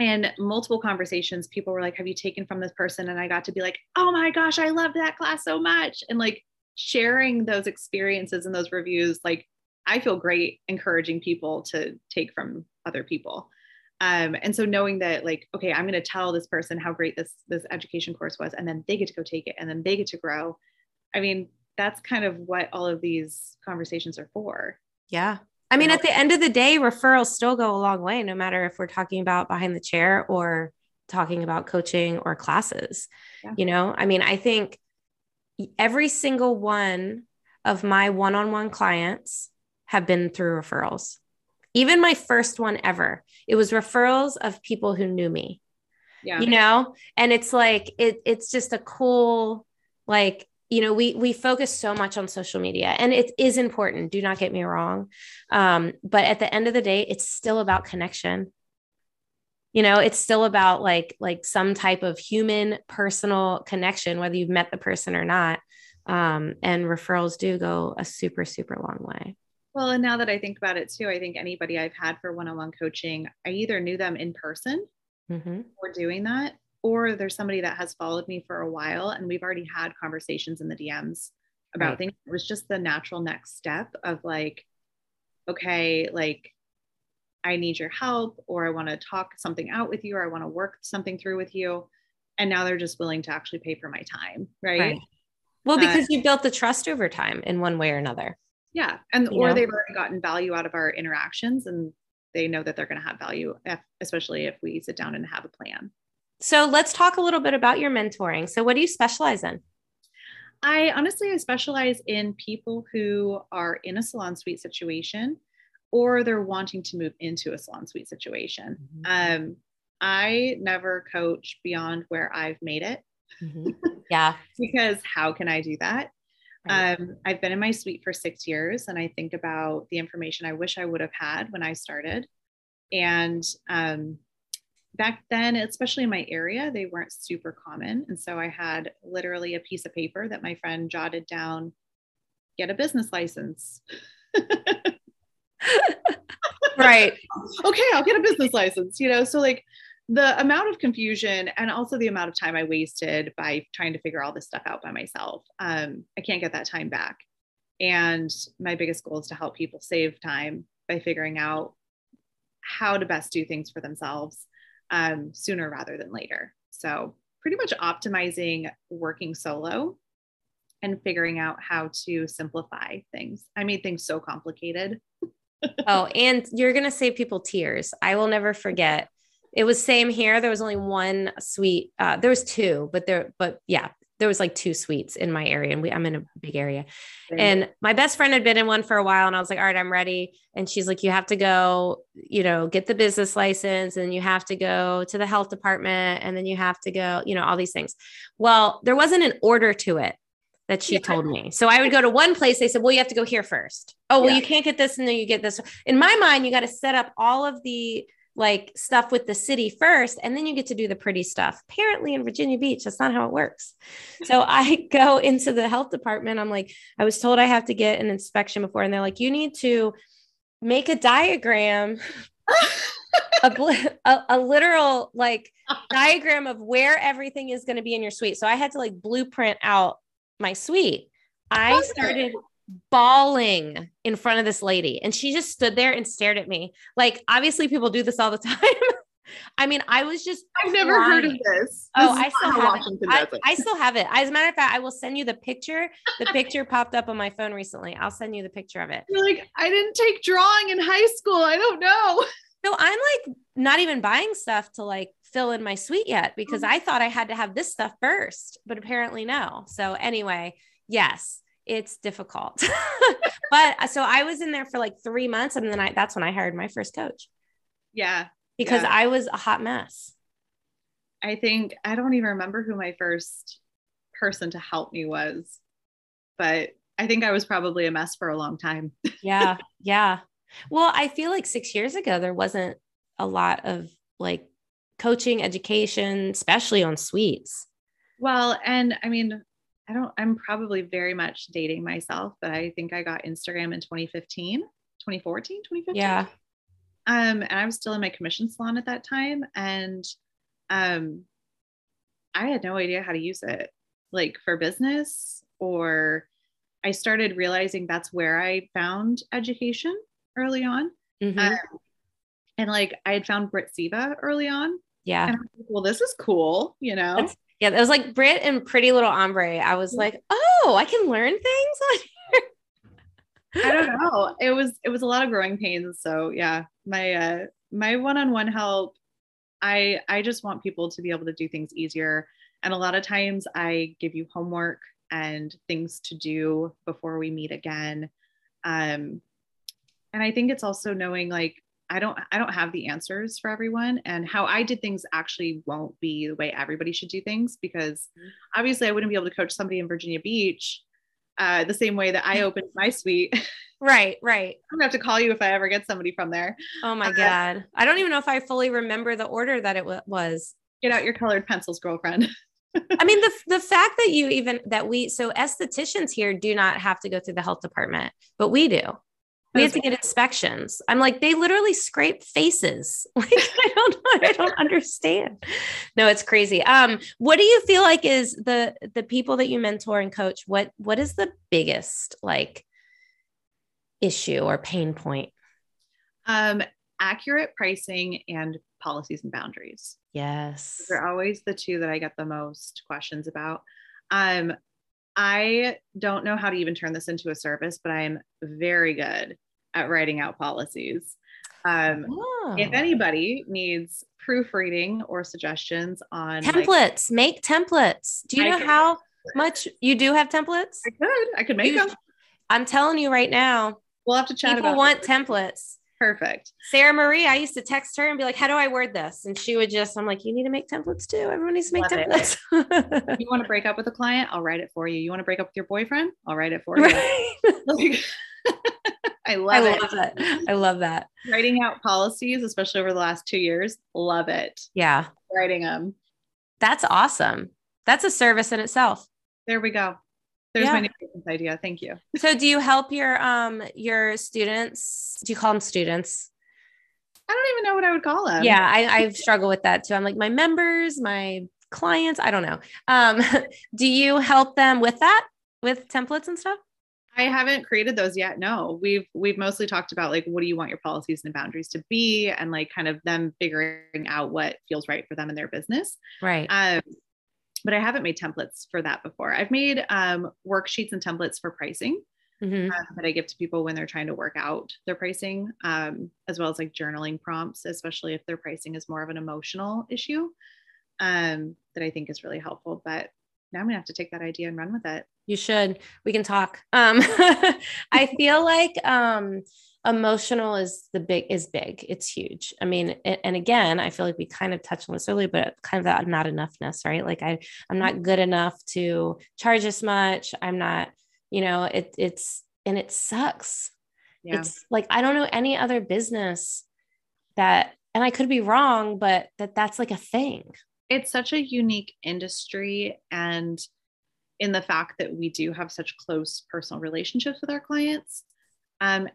And multiple conversations, people were like, Have you taken from this person? And I got to be like, Oh my gosh, I love that class so much. And like sharing those experiences and those reviews, like, I feel great encouraging people to take from other people. Um, and so knowing that like okay i'm going to tell this person how great this this education course was and then they get to go take it and then they get to grow i mean that's kind of what all of these conversations are for yeah i mean at the end of the day referrals still go a long way no matter if we're talking about behind the chair or talking about coaching or classes yeah. you know i mean i think every single one of my one-on-one clients have been through referrals even my first one ever, it was referrals of people who knew me. Yeah. You know, and it's like it it's just a cool like you know we we focus so much on social media and it is important do not get me wrong. Um, but at the end of the day it's still about connection. You know it's still about like like some type of human personal connection whether you've met the person or not. Um, and referrals do go a super super long way. Well, and now that I think about it too, I think anybody I've had for one on one coaching, I either knew them in person mm-hmm. or doing that, or there's somebody that has followed me for a while and we've already had conversations in the DMs about right. things. It was just the natural next step of like, okay, like I need your help, or I want to talk something out with you, or I want to work something through with you. And now they're just willing to actually pay for my time. Right. right. Well, uh, because uh, you built the trust over time in one way or another. Yeah. And you or know? they've already gotten value out of our interactions and they know that they're going to have value, if, especially if we sit down and have a plan. So let's talk a little bit about your mentoring. So what do you specialize in? I honestly I specialize in people who are in a salon suite situation or they're wanting to move into a salon suite situation. Mm-hmm. Um, I never coach beyond where I've made it. Mm-hmm. Yeah. because how can I do that? Um, I've been in my suite for six years, and I think about the information I wish I would have had when I started. And um, back then, especially in my area, they weren't super common. And so I had literally a piece of paper that my friend jotted down get a business license. right. okay, I'll get a business license, you know? So, like, the amount of confusion and also the amount of time I wasted by trying to figure all this stuff out by myself, um, I can't get that time back. And my biggest goal is to help people save time by figuring out how to best do things for themselves um, sooner rather than later. So, pretty much optimizing working solo and figuring out how to simplify things. I made things so complicated. oh, and you're going to save people tears. I will never forget it was same here. There was only one suite. Uh, there was two, but there, but yeah, there was like two suites in my area, and we I'm in a big area. And my best friend had been in one for a while, and I was like, all right, I'm ready. And she's like, you have to go, you know, get the business license, and you have to go to the health department, and then you have to go, you know, all these things. Well, there wasn't an order to it that she yeah. told me. So I would go to one place. They said, well, you have to go here first. Oh, well, yeah. you can't get this and then you get this. In my mind, you got to set up all of the like stuff with the city first and then you get to do the pretty stuff. Apparently in Virginia Beach, that's not how it works. So I go into the health department. I'm like, I was told I have to get an inspection before, and they're like, you need to make a diagram. a, a, literal like diagram of where everything is going to be in your suite. So I had to like blueprint out my suite. I started bawling in front of this lady and she just stood there and stared at me like obviously people do this all the time I mean, I was just. I've never heard of this. Oh, I still have it. I. I still have it. As a matter of fact, I will send you the picture. The picture popped up on my phone recently. I'll send you the picture of it. You're like, I didn't take drawing in high school. I don't know. So I'm like not even buying stuff to like fill in my suite yet because mm. I thought I had to have this stuff first, but apparently no. So anyway, yes, it's difficult. but uh, so I was in there for like three months and then I that's when I hired my first coach Yeah. because Yeah. I was a hot mess. I think I don't even remember who my first person to help me was, but I think I was probably a mess for a long time. Yeah. yeah. Well, I feel like six years ago, there wasn't a lot of like coaching, education, especially on suites. Well, and I mean, I don't, I'm probably very much dating myself, but I think I got Instagram in 2015, 2014, 2015. Yeah. Um, and I was still in my commission salon at that time. And um, I had no idea how to use it like for business or I started realizing that's where I found education early on. Mhm. Um, and like I had found Brit Siva early on. yeah. And I was like, well, this is cool, you know? That's- Yeah. It was like Brit and Pretty Little Ombre. I was like, oh, I can learn things. I don't know. It was it was a lot of growing pains. So yeah, my uh my one-on-one help, I I just want people to be able to do things easier. And a lot of times I give you homework and things to do before we meet again. Um and I think it's also knowing like I don't I don't have the answers for everyone and how I did things actually won't be the way everybody should do things because obviously I wouldn't be able to coach somebody in Virginia Beach uh, the same way that I opened my suite. right. Right. I'm gonna have to call you if I ever get somebody from there. Oh my Uh, God. I don't even know if I fully remember the order that it wa- was. Get out your colored pencils, girlfriend. I mean, the, the fact that you even, that we, so estheticians here do not have to go through the health department, but we do. We have to get inspections. I'm like, they literally scrape faces. Like, I don't know. I don't understand. No, it's crazy. Um, what do you feel like is the the people that you mentor and coach? What what is the biggest like issue or pain point? Um, accurate pricing and policies and boundaries. Yes. They're always the two that I get the most questions about. Um, I don't know how to even turn this into a service, but I am very good at writing out policies. Um, Oh. If anybody needs proofreading or suggestions on like, templates, make templates. Do you I know how much you do have templates? I could, I could make You- them. I'm telling you right now, We'll have to chat people want templates. Perfect. Sarah Marie, I used to text her and be like, How do I word this? And she would just, I'm like, You need to make templates too. Everyone needs to make Love templates. You want to break up with a client? I'll write it for you. You want to break up with your boyfriend? I'll write it for you. Right. I I love it. love that. I love that. Writing out policies, especially over the last two years, love it. Yeah. Writing them. That's awesome. That's a service in itself. There we go. There's Yeah. my new business idea. Thank you. So do you help your um your students? Do you call them students? I don't even know what I would call them. yeah, I, I struggle with that too. I'm like my members, my clients, I don't know. Um, do you help them with that, with templates and stuff? I haven't created those yet. No, we've we've mostly talked about like what do you want your policies and boundaries to be, and like kind of them figuring out what feels right for them in their business. Right. Um, but I haven't made templates for that before. I've made um, worksheets and templates for pricing Mhm. um, that I give to people when they're trying to work out their pricing, um, as well as like journaling prompts, especially if their pricing is more of an emotional issue, um, that I think is really helpful. But now I'm gonna have to take that idea and run with it. You should. We can talk. Um, I feel like um, emotional is the big is big. It's huge. I mean, and again, I feel like we kind of touched on this earlier, but kind of that not enoughness, right? Like I, I'm not good enough to charge as much. I'm not, you know, it, it's and it sucks. Yeah. It's like I don't know any other business that, and I could be wrong, but that that's like a thing. it's such a unique industry and in the fact that we do have such close personal relationships with our clients. Um,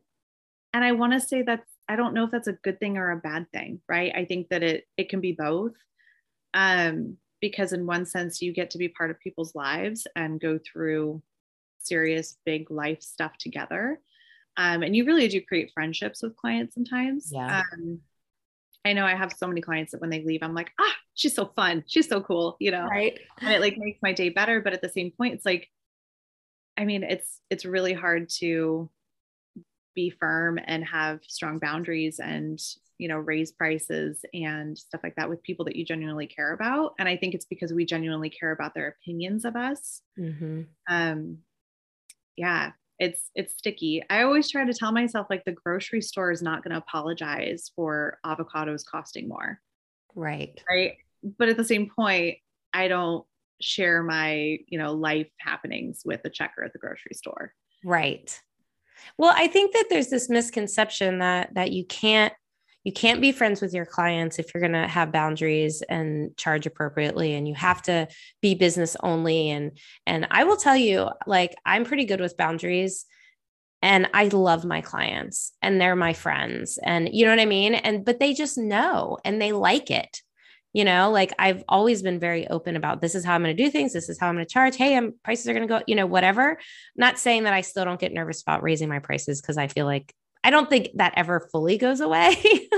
and i want to say that i don't know if that's a good thing or a bad thing right? I think that it it can be both. Um, because in one sense you get to be part of people's lives and go through serious big life stuff together. Um, and you really do create friendships with clients sometimes. Yeah. um, I know I have so many clients that when they leave, I'm like, ah, she's so fun. She's so cool, you know? Right. And it like makes my day better. But at the same point, it's like, I mean, it's it's really hard to be firm and have strong boundaries and you know raise prices and stuff like that with people that you genuinely care about and i think it's because we genuinely care about their opinions of us Mm-hmm. um yeah it's it's sticky i always try to tell myself like the grocery store is not going to apologize for avocados costing more Right. right but at the same point i don't share my you know life happenings with the checker at the grocery store Right. Well, I think that there's this misconception that that you can't you can't be friends with your clients if you're going to have boundaries and charge appropriately and you have to be business only. And and I will tell you like I'm pretty good with boundaries and I love my clients and they're my friends and you know what I mean? And but they just know and they like it. You know like i've always been very open about this is how i'm going to do things. This is how i'm going to charge. Hey i'm prices are going to go you know whatever. Not saying that i still don't get nervous about raising my prices because i feel like i don't think that ever fully goes away.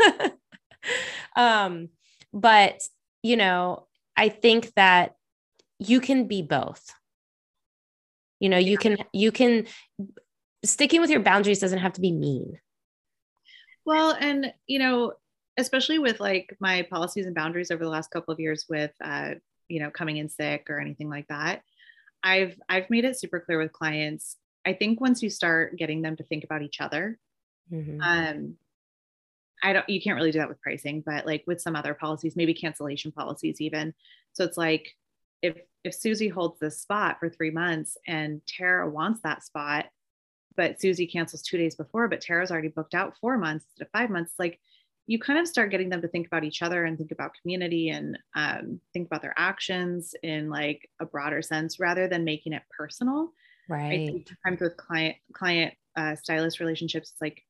Um but you know i think that you can be both. You know you can you can sticking with your boundaries doesn't have to be mean. Well, and you know, especially with like my policies and boundaries over the last couple of years with uh, you know, coming in sick or anything like that, I've I've made it super clear with clients. I think once you start getting them to think about each other, Mhm. um, I don't you can't really do that with pricing, but like with some other policies, maybe cancellation policies even. So it's like if if Susie holds this spot for three months and Tara wants that spot, but Susie cancels two days before, but Tara's already booked out four months to five months, like you kind of start getting them to think about each other and think about community and um, think about their actions in like a broader sense rather than making it personal. Right. I think sometimes with client client uh, stylist relationships, it's like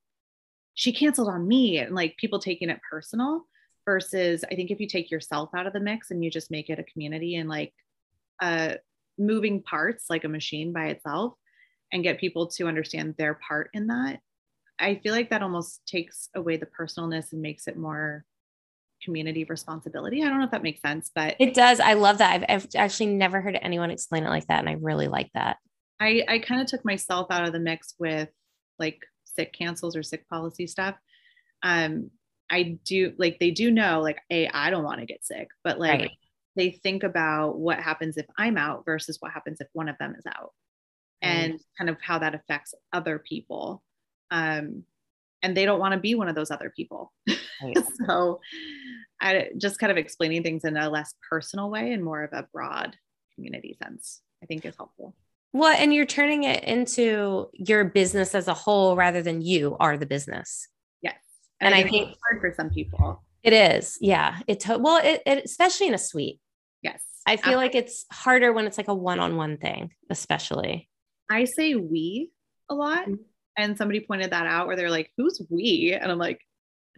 she canceled on me and like people taking it personal versus I think if you take yourself out of the mix and you just make it a community and like uh, moving parts like a machine by itself and get people to understand their part in that, I feel like that almost takes away the personalness and makes it more community responsibility. I don't know if that makes sense, but It does. I love that. I've, I've actually never heard anyone explain it like that. And I really like that. I, I kind of took myself out of the mix with like sick cancels or sick policy stuff. Um, I do like they do know like a I don't want to get sick, but like Right. they think about what happens if I'm out versus what happens if one of them is out, and kind of how that affects other people. Um, and they don't want to be one of those other people. Right. so I just kind of explaining things in a less personal way and more of a broad community sense, I think is helpful. Well, and you're turning it into your business as a whole rather than you are the business. Yes. And I it's think- hard for some people. It is. Yeah. It, to- well, it, it, especially in a suite. Yes. I feel like it's harder when it's like a one on one thing, especially. I say we a lot. Mhm. And somebody pointed that out where they're like, who's we? And I'm like,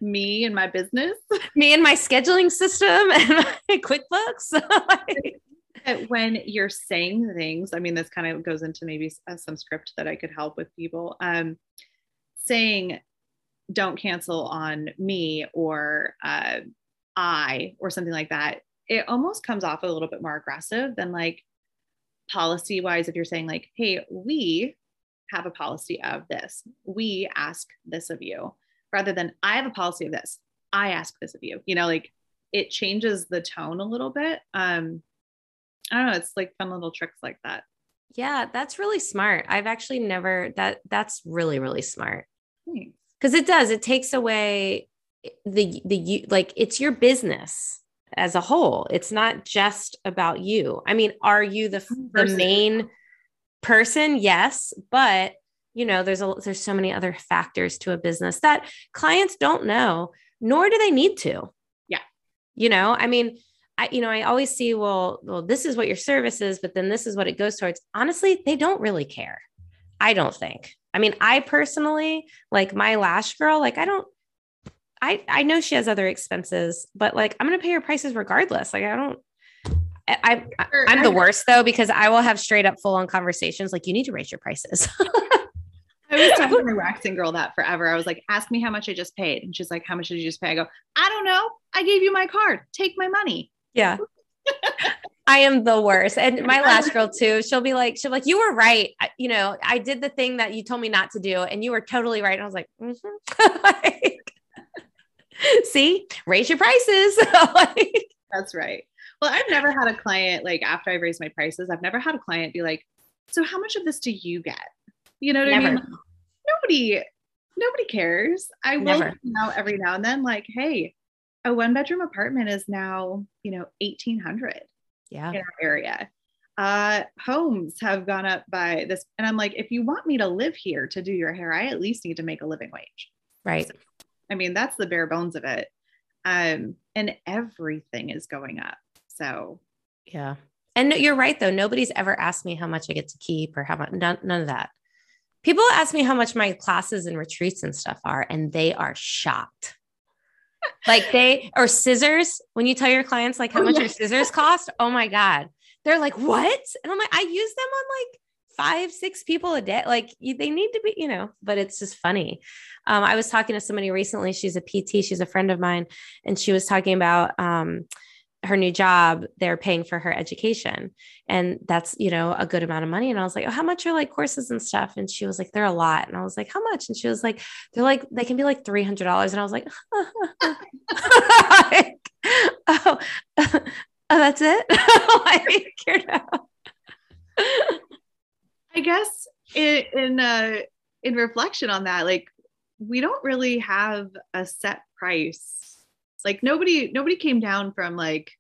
me and my business. Me and my scheduling system and my QuickBooks. Like, That when you're saying things, I mean, this kind of goes into maybe uh, some script that I could help with people. Um, saying, don't cancel on me or uh, I or something like that. It almost comes off a little bit more aggressive than like policy wise. If you're saying, like, hey, we have a policy of this, we ask this of you, rather than I have a policy of this, I ask this of you, you know, like it changes the tone a little bit. Um, I don't know. It's like fun little tricks like that. yeah, that's really smart. I've actually never, that, that's really, really smart. Thanks. because it does it takes away the the you like it's your business as a whole it's not just about you i mean are you the the main person yes but you know there's a there's so many other factors to a business that clients don't know nor do they need to Yeah. you know i mean I, you know, I always see, well, well, this is what your service is, but then this is what it goes towards. Honestly, they don't really care. I don't think. I mean, I personally, like my lash girl, like I don't, I I know she has other expenses, but like I'm gonna pay her prices regardless. Like I don't. I, I, I'm the worst though because I will have straight up full on conversations like you need to raise your prices. I was telling my waxing girl that forever. I was like, ask me how much I just paid. And she's like, how much did you just pay? I go, I don't know. I gave you my card. Take my money. Yeah. I am the worst. And my last girl too, she'll be like, she'll be like, you were right. You know, I did the thing that you told me not to do and you were totally right. And I was like, mm-hmm. like see, raise your prices. like, That's right. Well, I've never had a client like after I've raised my prices, I've never had a client be like, so how much of this do you get? You know what never. I mean? nobody, nobody cares. I will now every now and then, like, hey, a one bedroom apartment is now, you know, 1800 yeah. in our area. Uh, homes have gone up by this. And I'm like, if you want me to live here to do your hair, I at least need to make a living wage. Right. So, I mean, that's the bare bones of it. Um, and everything is going up. So, yeah. And you're right, though. Nobody's ever asked me how much I get to keep or how much, none, none of that. People ask me how much my classes and retreats and stuff are, and they are shocked like they or scissors. When you tell your clients like how oh, much yeah. your scissors cost oh my god. They're like what? And i'm like i use them on like five six people a day. Like you, they need to be you know but it's just funny. Um, i was talking to somebody recently. She's a pt she's a friend of mine. And she was talking about um, her new job, they're paying for her education. And that's, you know, a good amount of money. And I was like, Oh, how much are like courses and stuff? And she was like, They're a lot. And I was like, How much? And she was like, They're like, they can be like $300. And I was like, oh, oh, that's it. like, you know. I guess in, in, uh, in reflection on that, like, we don't really have a set price like nobody nobody came down from like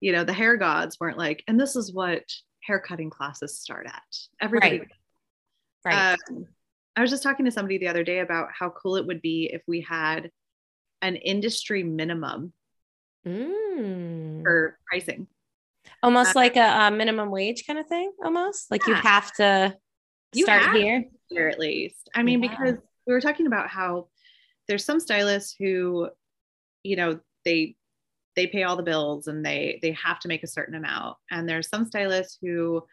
you know the hair gods weren't like and this is what hair cutting classes start at everybody right, right. Um, i was just talking to somebody the other day about how cool it would be if we had an industry minimum mm. for pricing almost uh, like a, a, minimum wage kind of thing almost like yeah. you have to start have here here at least i mean yeah. because we were talking about how there's some stylists who you know they they pay all the bills and they they have to make a certain amount. And there's some stylists who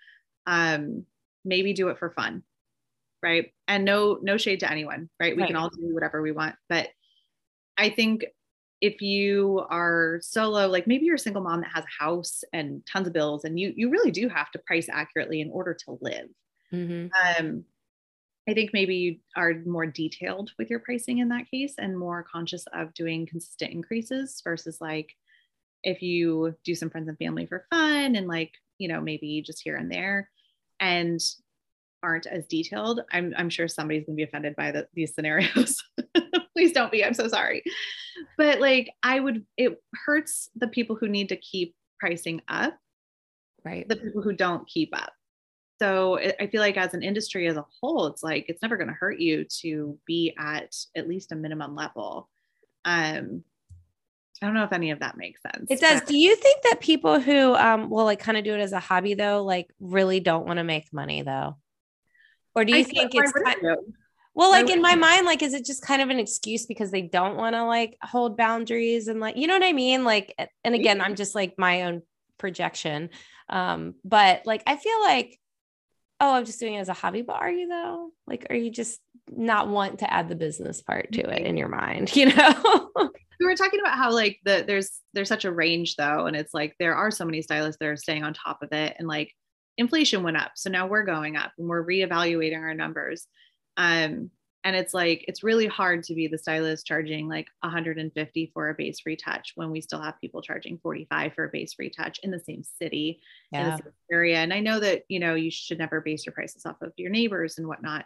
um maybe do it for fun right? And no no shade to anyone right? We right. can all do whatever we want. But i think if you are solo like maybe you're a single mom that has a house and tons of bills and you you really do have to price accurately in order to live. Mm-hmm. um I think maybe you are more detailed with your pricing in that case and more conscious of doing consistent increases versus like if you do some friends and family for fun and like, you know, maybe just here and there and aren't as detailed. I'm, I'm sure somebody's gonna be offended by the, these scenarios. Please don't be. I'm so sorry. But like, I would, it hurts the people who need to keep pricing up, right? The people who don't keep up so i feel like as an industry as a whole it's like it's never going to hurt you to be at at least a minimum level. Um i don't know if any of that makes sense it does. but- do you think that people who um will like kind of do it as a hobby though like really don't want to make money though? Or do you I think it's kind of, well like in my mind like is it just kind of an excuse because they don't want to like hold boundaries and like you know what i mean? Like and again i'm just like my own projection. Um but like i feel like oh, I'm just doing it as a hobby. But are you though? Like, are you just not want to add the business part to it in your mind? You know? we were talking about how like the there's there's such a range though, and it's like there are so many stylists that are staying on top of it, and like inflation went up, so now we're going up and we're reevaluating our numbers. Um, and it's like it's really hard to be the stylist charging like 150 for a base retouch when we still have people charging 45 for a base retouch in the same city yeah. in the same area. And i know that you know you should never base your prices off of your neighbors and whatnot.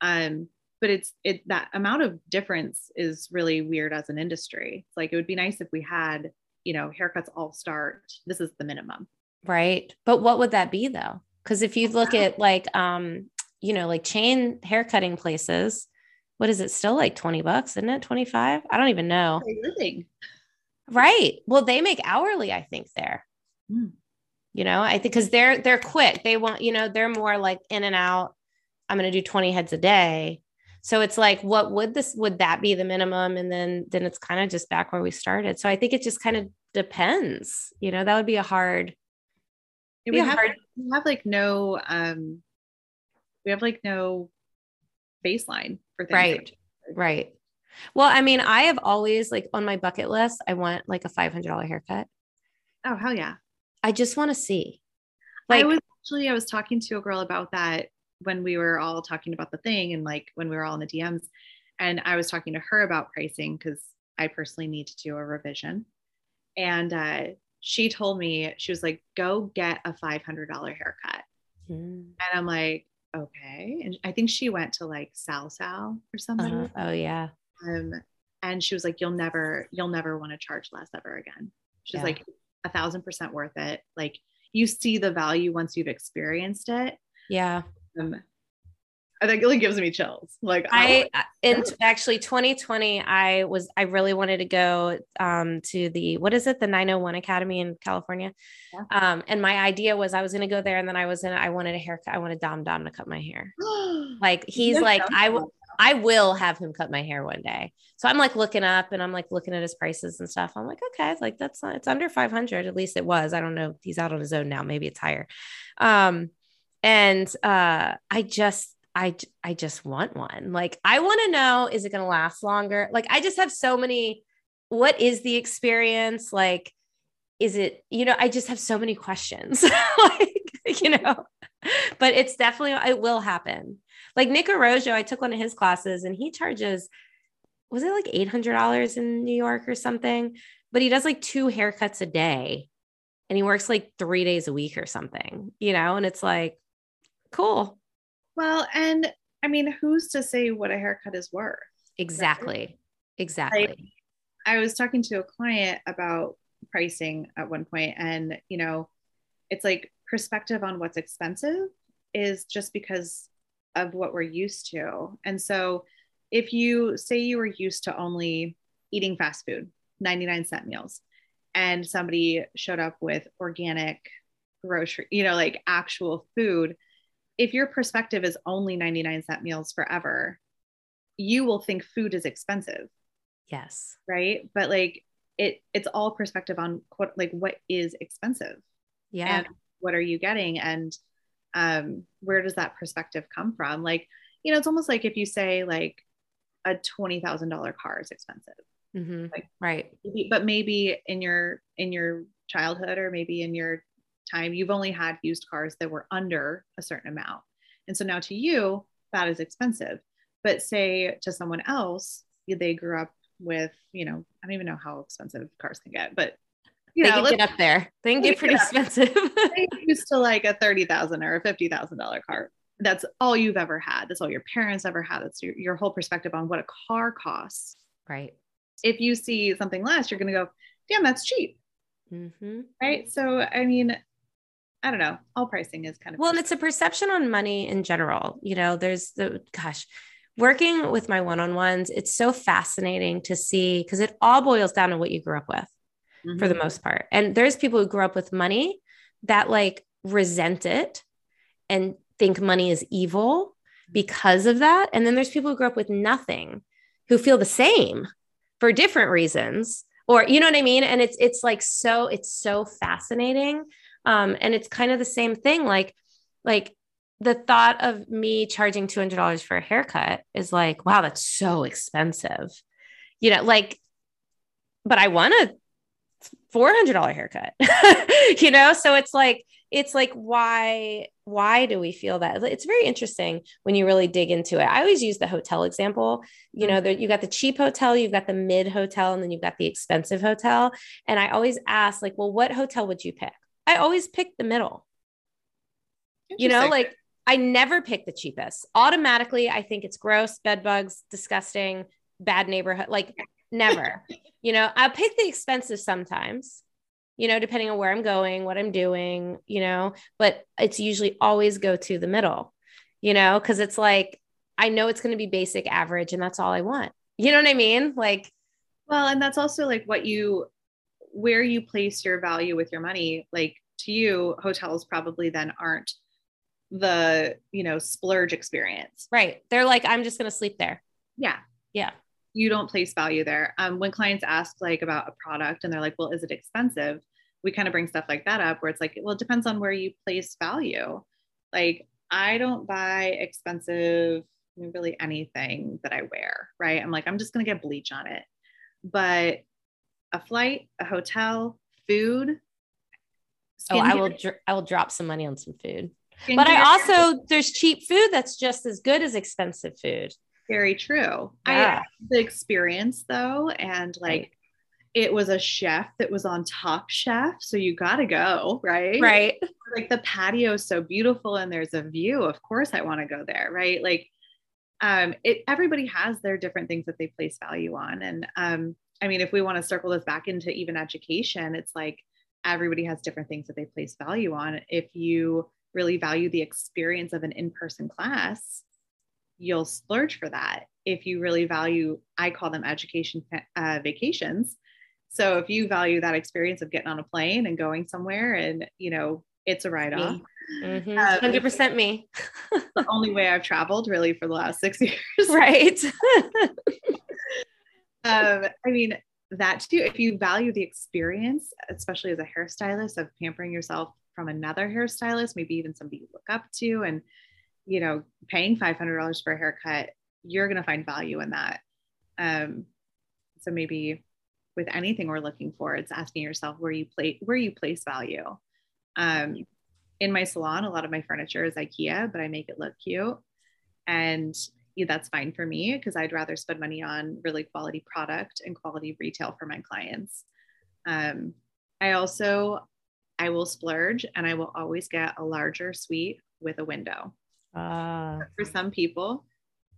Um but it's it that amount of difference is really weird as an industry. It's like it would be nice if we had you know haircuts all start this is the minimum. Right. But what would that be though? Because if you look at like um you know like chain haircutting places what is it still like 20 bucks, isn't it? 25? I don't even know. Living. Right. Well, they make hourly, I think, there. Mm. You know, I think because they're they're quick. They want, you know, they're more like in and out. I'm gonna do 20 heads a day. So it's like, what would this would that be the minimum? And then then it's kind of just back where we started. So I think it just kind of depends. You know, that would be a hard. we have, hard- we have like no um we have like no baseline for things. Right. Right. Well, I mean, I have always like on my bucket list, I want like a $500 haircut. Oh, hell yeah. I just want to see. Like, I was actually, I was talking to a girl about that when we were all talking about the thing and like when we were all in the DMs. And I was talking to her about pricing because I personally need to do a revision. And uh, she told me, she was like, go get a $500 haircut. Mm. And I'm like, okay. And I think she went to like Sal Sal or something. Uh, oh, yeah. Um, and she was like, you'll never, you'll never want to charge less ever again. She's yeah. like, a thousand percent worth it. Like you see the value once you've experienced it. Yeah. Um, I think it really gives me chills. Like I, I in actually 2020, I was I really wanted to go um, to the what is it the 901 Academy in California, yeah. um, and my idea was I was going to go there, and then I was in I wanted a haircut. I wanted Dom Dom to cut my hair. like he's like I will I will have him cut my hair one day. So I'm like looking up and I'm like looking at his prices and stuff. I'm like, okay, like that's not, it's under 500. At least it was. I don't know. He's out on his own now. Maybe it's higher. Um, and uh, I just, I, I just want one. Like, I want to know, is it going to last longer? Like, I just have so many, what is the experience? Like, is it, you know, I just have so many questions, like, you know, but it's definitely, it will happen. Like Nick Arrojo, I took one of his classes and he charges, was it like $800 in New York or something? But he does like two haircuts a day and he works like three days a week or something, you know? And it's like, cool. Well, and I mean, who's to say what a haircut is worth? Exactly. Right? Exactly. Like, I was talking to a client about pricing at one point, and you know, it's like perspective on what's expensive is just because of what we're used to. And so if you say you were used to only eating fast food, 99 cent meals, and somebody showed up with organic grocery, you know, like actual food, if your perspective is only 99 cent meals forever, you will think food is expensive. Yes. Right. But like it it's all perspective on what like what is expensive. Yeah. And what are you getting? And um, where does that perspective come from? Like, you know, it's almost like if you say like a twenty thousand dollar car is expensive, mm-hmm. like, right? Maybe, but maybe in your in your childhood or maybe in your time, you've only had used cars that were under a certain amount, and so now to you that is expensive. But say to someone else, they grew up with, you know, I don't even know how expensive cars can get, but you they know, can get up there. They can get pretty expensive. they used to like a thirty thousand or a fifty thousand dollar car. That's all you've ever had. That's all your parents ever had. That's your, your whole perspective on what a car costs. Right. If you see something less, you're going to go, damn, that's cheap. Mm-hmm. Right. So, I mean, I don't know. All pricing is kind of well, and it's a perception on money in general. You know, there's the gosh, working with my one-on-ones, it's so fascinating to see because it all boils down to what you grew up with mm-hmm. for the mm-hmm. most part. And there's people who grew up with money that like resent it and think money is evil because of that. And then there's people who grew up with nothing who feel the same for different reasons or you know what I mean? And it's it's like so it's so fascinating. Um, and it's kind of the same thing. Like, like the thought of me charging $200 for a haircut is like, wow, that's so expensive. You know, like, but I want a $400 haircut you know? So it's like it's like why why do we feel that? It's very interesting when you really dig into it. I always use the hotel example. You know that you got the cheap hotel you've got the mid hotel and then you've got the expensive hotel. And i always ask like well what hotel would you pick i always pick the middle you know like i never pick the cheapest automatically i think it's gross bed bugs disgusting bad neighborhood like never you know, I'll pick the expensive sometimes, you know, depending on where I'm going, what I'm doing, you know, but it's usually always go to the middle, you know, because it's like, I know it's going to be basic average and that's all I want. You know what I mean? Like, well, and that's also like what you, where you place your value with your money. Like to you, hotels probably then aren't the, you know, splurge experience. Right. They're like, I'm just going to sleep there. Yeah. Yeah you don't place value there. Um, when clients ask like about a product and they're like, well, is it expensive? We kind of bring stuff like that up where it's like, well, it depends on where you place value. Like, I don't buy expensive really anything that I wear, right? I'm like, I'm just going to get bleach on it. But a flight, a hotel, food. Oh, I will. Dr- I will drop some money on some food. But I also there's cheap food that's just as good as expensive food. Very true. Yeah. I the experience though, and like right. it was a chef that was on Top Chef, so you got to go, right? Right. Like the patio is so beautiful, and there's a view. Of course, I want to go there, right? Like, um, it everybody has their different things that they place value on, and um, I mean, if we want to circle this back into even education, it's like everybody has different things that they place value on. If you really value the experience of an in-person class, you'll splurge for that. If you really value, I call them education uh, vacations. So if you value that experience of getting on a plane and going somewhere and, you know, it's a write off. Mm-hmm. Um, 100% me. the only way I've traveled really for the last six years. Right. um, I mean, that too, if you value the experience, especially as a hairstylist of pampering yourself from another hairstylist, maybe even somebody you look up to, and, you know, paying $500 for a haircut, you're going to find value in that. Um, so maybe with anything we're looking for, it's asking yourself where you place, where you place value. Um, in my salon, a lot of my furniture is IKEA, but I make it look cute. And that's fine for me because I'd rather spend money on really quality product and quality retail for my clients. Um, I also, I will splurge and I will always get a larger suite with a window. Uh. For some people,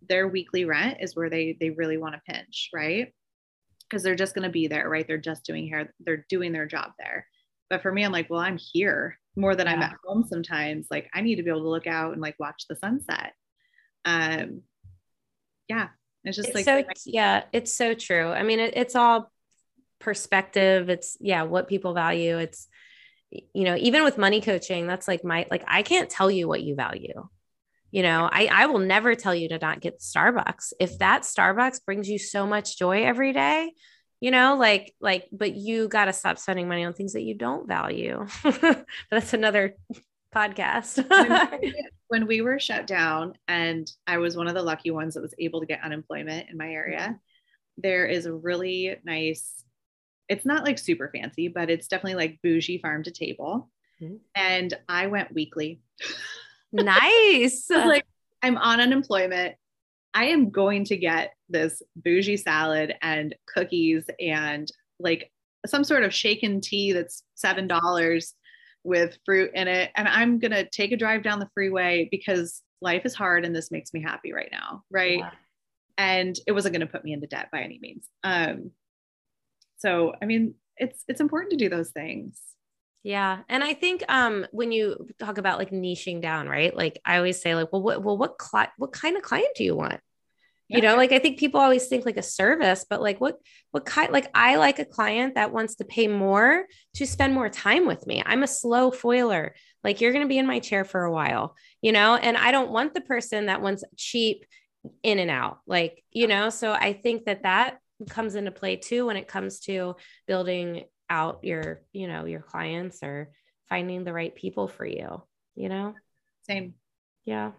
their weekly rent is where they they really want to pinch, right? Because they're just going to be there, right? They're just doing hair, they're doing their job there. But for me, I'm like, well, I'm here more than yeah. I'm at home sometimes. Like I need to be able to look out and like watch the sunset. Um, yeah. It's just it's like so yeah it's so true. I mean it, it's all perspective. It's yeah what people value. It's you know even with money coaching that's like my like i can't tell you what you value. You know i i will never tell you to not get starbucks. If that starbucks brings you so much joy every day you know like like but you got to stop spending money on things that you don't value. That's another podcast when we were shut down and I was one of the lucky ones that was able to get unemployment in my area, mm-hmm. there is a really nice, it's not like super fancy, but it's definitely like bougie farm to table. Mm-hmm. And I went weekly. nice. like, I'm on unemployment. I am going to get this bougie salad and cookies and like some sort of shaken tea that's $7 with fruit in it. And I'm going to take a drive down the freeway because life is hard and this makes me happy right now. Right. Yeah. And it wasn't going to put me into debt by any means. Um, so, I mean, it's, it's important to do those things. Yeah. And I think um when you talk about like niching down, right? Like I always say like, well, what well, what cli- what kind of client do you want? You know like i think people always think like a service but like what what kind like i like a client that wants to pay more to spend more time with me. I'm a slow foiler. Like you're going to be in my chair for a while you know? And i don't want the person that wants cheap in and out like you know? So i think that that comes into play too when it comes to building out your you know your clients or finding the right people for you you know? Same. Yeah.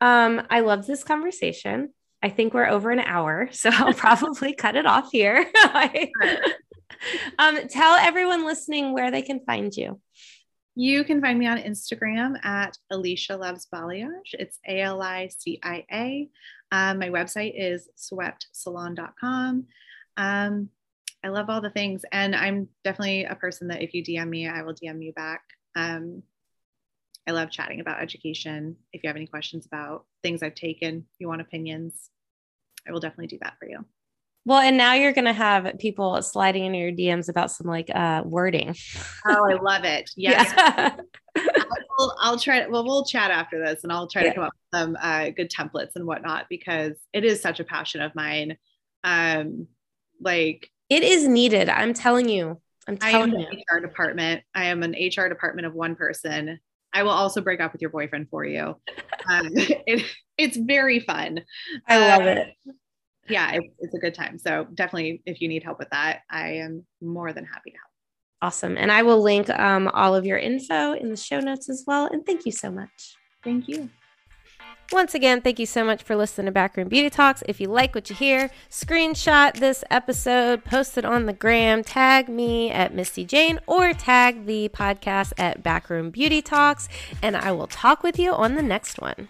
Um i love this conversation I think we're over an hour, so I'll probably cut it off here. um, tell everyone listening where they can find you. You can find me on Instagram at Alicia Loves Balayage. It's A L I C I A. Um, my website is sweptsalon.com. Um, I love all the things, and I'm definitely a person that if you DM me, I will DM you back. Um, I love chatting about education. If you have any questions about things I've taken, you want opinions, I will definitely do that for you. Well, and now you're going to have people sliding into your DMs about some like uh, wording. Oh, I love it. Yes. Yeah. I'll, I'll, try. Well, we'll chat after this and I'll try yeah. to come up with some uh, good templates and whatnot because it is such a passion of mine. Um, like it is needed. I'm telling you. I'm telling I am you. HR department. I am an HR department of one person. I will also break up with your boyfriend for you. Um, it, it's very fun. I love uh, it. Yeah, it, it's a good time. So definitely, if you need help with that, I am more than happy to help. Awesome. And I will link um, all of your info in the show notes as well. And thank you so much. Thank you. Once again, thank you so much for listening to Backroom Beauty Talks. If you like what you hear, screenshot this episode, post it on the gram, tag me at Misty Jane, or tag the podcast at Backroom Beauty Talks, and I will talk with you on the next one.